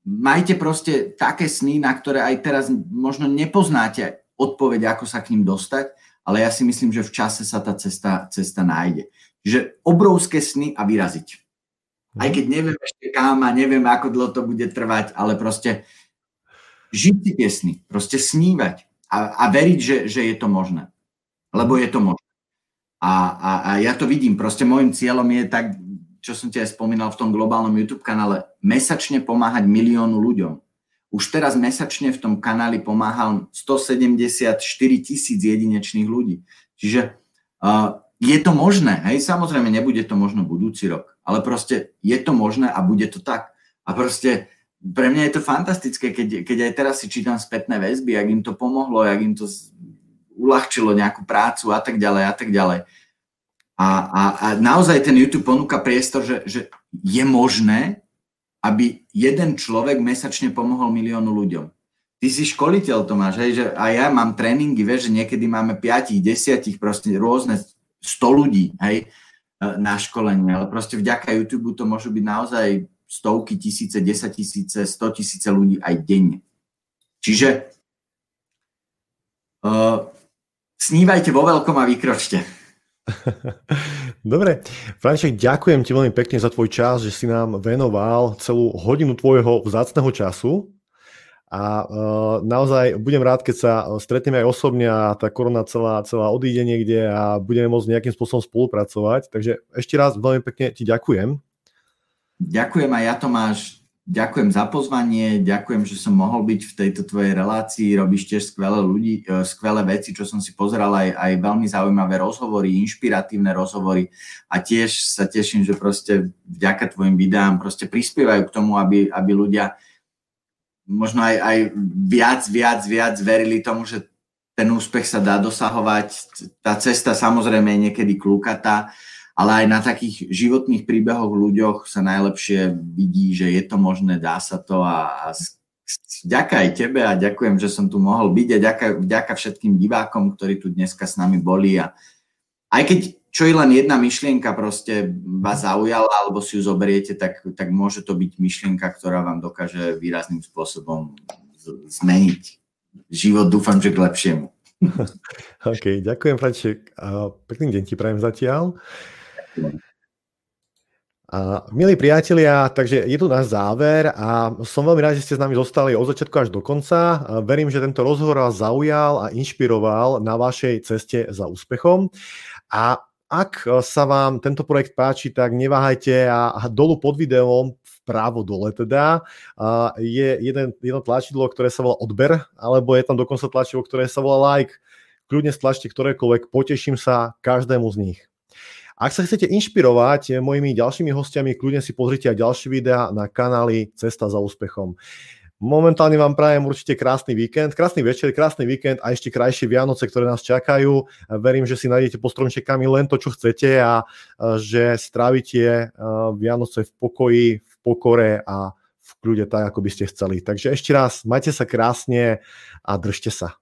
Speaker 2: majte proste také sny, na ktoré aj teraz možno nepoznáte odpoveď, ako sa k ním dostať, ale ja si myslím, že v čase sa tá cesta, cesta nájde. Čiže obrovské sny a vyraziť. Aj keď neviem ešte kam a neviem, ako dlho to bude trvať, ale proste žiť si tie sny, proste snívať a, a veriť, že, že je to možné. Lebo je to možné. A, a, a ja to vidím, proste môjim cieľom je tak, čo som ti aj spomínal v tom globálnom YouTube kanále, mesačne pomáhať miliónu ľuďom. Už teraz mesačne v tom kanáli pomáhal 174 tisíc jedinečných ľudí. Čiže uh, je to možné, hej, samozrejme nebude to možno budúci rok, ale proste je to možné a bude to tak. A proste pre mňa je to fantastické, keď, keď aj teraz si čítam spätné väzby, ak im to pomohlo, ak im to uľahčilo nejakú prácu a tak ďalej a tak ďalej. A, a, a naozaj ten YouTube ponúka priestor, že, že je možné, aby jeden človek mesačne pomohol miliónu ľuďom. Ty si školiteľ, Tomáš, hej, že a ja mám tréningy, vieš, že niekedy máme 5, 10, proste rôzne 100 ľudí, hej, na školenie, ale proste vďaka YouTube to môžu byť naozaj stovky tisíce, 10 tisíce, 100 tisíce ľudí aj denne. Čiže uh, snívajte vo veľkom a vykročte.
Speaker 1: Dobre, Franček, ďakujem ti veľmi pekne za tvoj čas, že si nám venoval celú hodinu tvojho vzácného času a uh, naozaj budem rád, keď sa stretneme aj osobne a tá korona celá, celá odíde niekde a budeme môcť nejakým spôsobom spolupracovať. Takže ešte raz veľmi pekne ti ďakujem.
Speaker 2: Ďakujem aj ja Tomáš, Ďakujem za pozvanie, ďakujem, že som mohol byť v tejto tvojej relácii, robíš tiež skvelé, ľudí, e, skvelé veci, čo som si pozeral, aj, aj veľmi zaujímavé rozhovory, inšpiratívne rozhovory a tiež sa teším, že proste vďaka tvojim videám proste prispievajú k tomu, aby, aby ľudia možno aj, aj viac, viac, viac verili tomu, že ten úspech sa dá dosahovať. Tá cesta samozrejme je niekedy klúkatá, ale aj na takých životných príbehoch ľuďoch sa najlepšie vidí, že je to možné, dá sa to a, a ďakujem aj tebe a ďakujem, že som tu mohol byť a ďakujem, vďaka všetkým divákom, ktorí tu dneska s nami boli a aj keď čo je len jedna myšlienka proste vás zaujala alebo si ju zoberiete, tak, tak môže to byť myšlienka, ktorá vám dokáže výrazným spôsobom zmeniť život, dúfam, že k lepšiemu.
Speaker 1: OK, ďakujem, František. Pekný deň ti prajem zatiaľ. A, milí priatelia, takže je tu náš záver a som veľmi rád, že ste s nami zostali od začiatku až do konca. A verím, že tento rozhovor vás zaujal a inšpiroval na vašej ceste za úspechom. A ak sa vám tento projekt páči, tak neváhajte a dolu pod videom vpravo dole teda je jeden, jedno tlačidlo, ktoré sa volá odber, alebo je tam dokonca tlačidlo, ktoré sa volá like. Kľudne stlačte ktorékoľvek, poteším sa každému z nich. Ak sa chcete inšpirovať mojimi ďalšími hostiami, kľudne si pozrite aj ďalšie videá na kanáli Cesta za úspechom. Momentálne vám prajem určite krásny víkend, krásny večer, krásny víkend a ešte krajšie Vianoce, ktoré nás čakajú. Verím, že si nájdete pod stromčekami len to, čo chcete a že strávite Vianoce v pokoji, v pokore a v kľude tak, ako by ste chceli. Takže ešte raz, majte sa krásne a držte sa.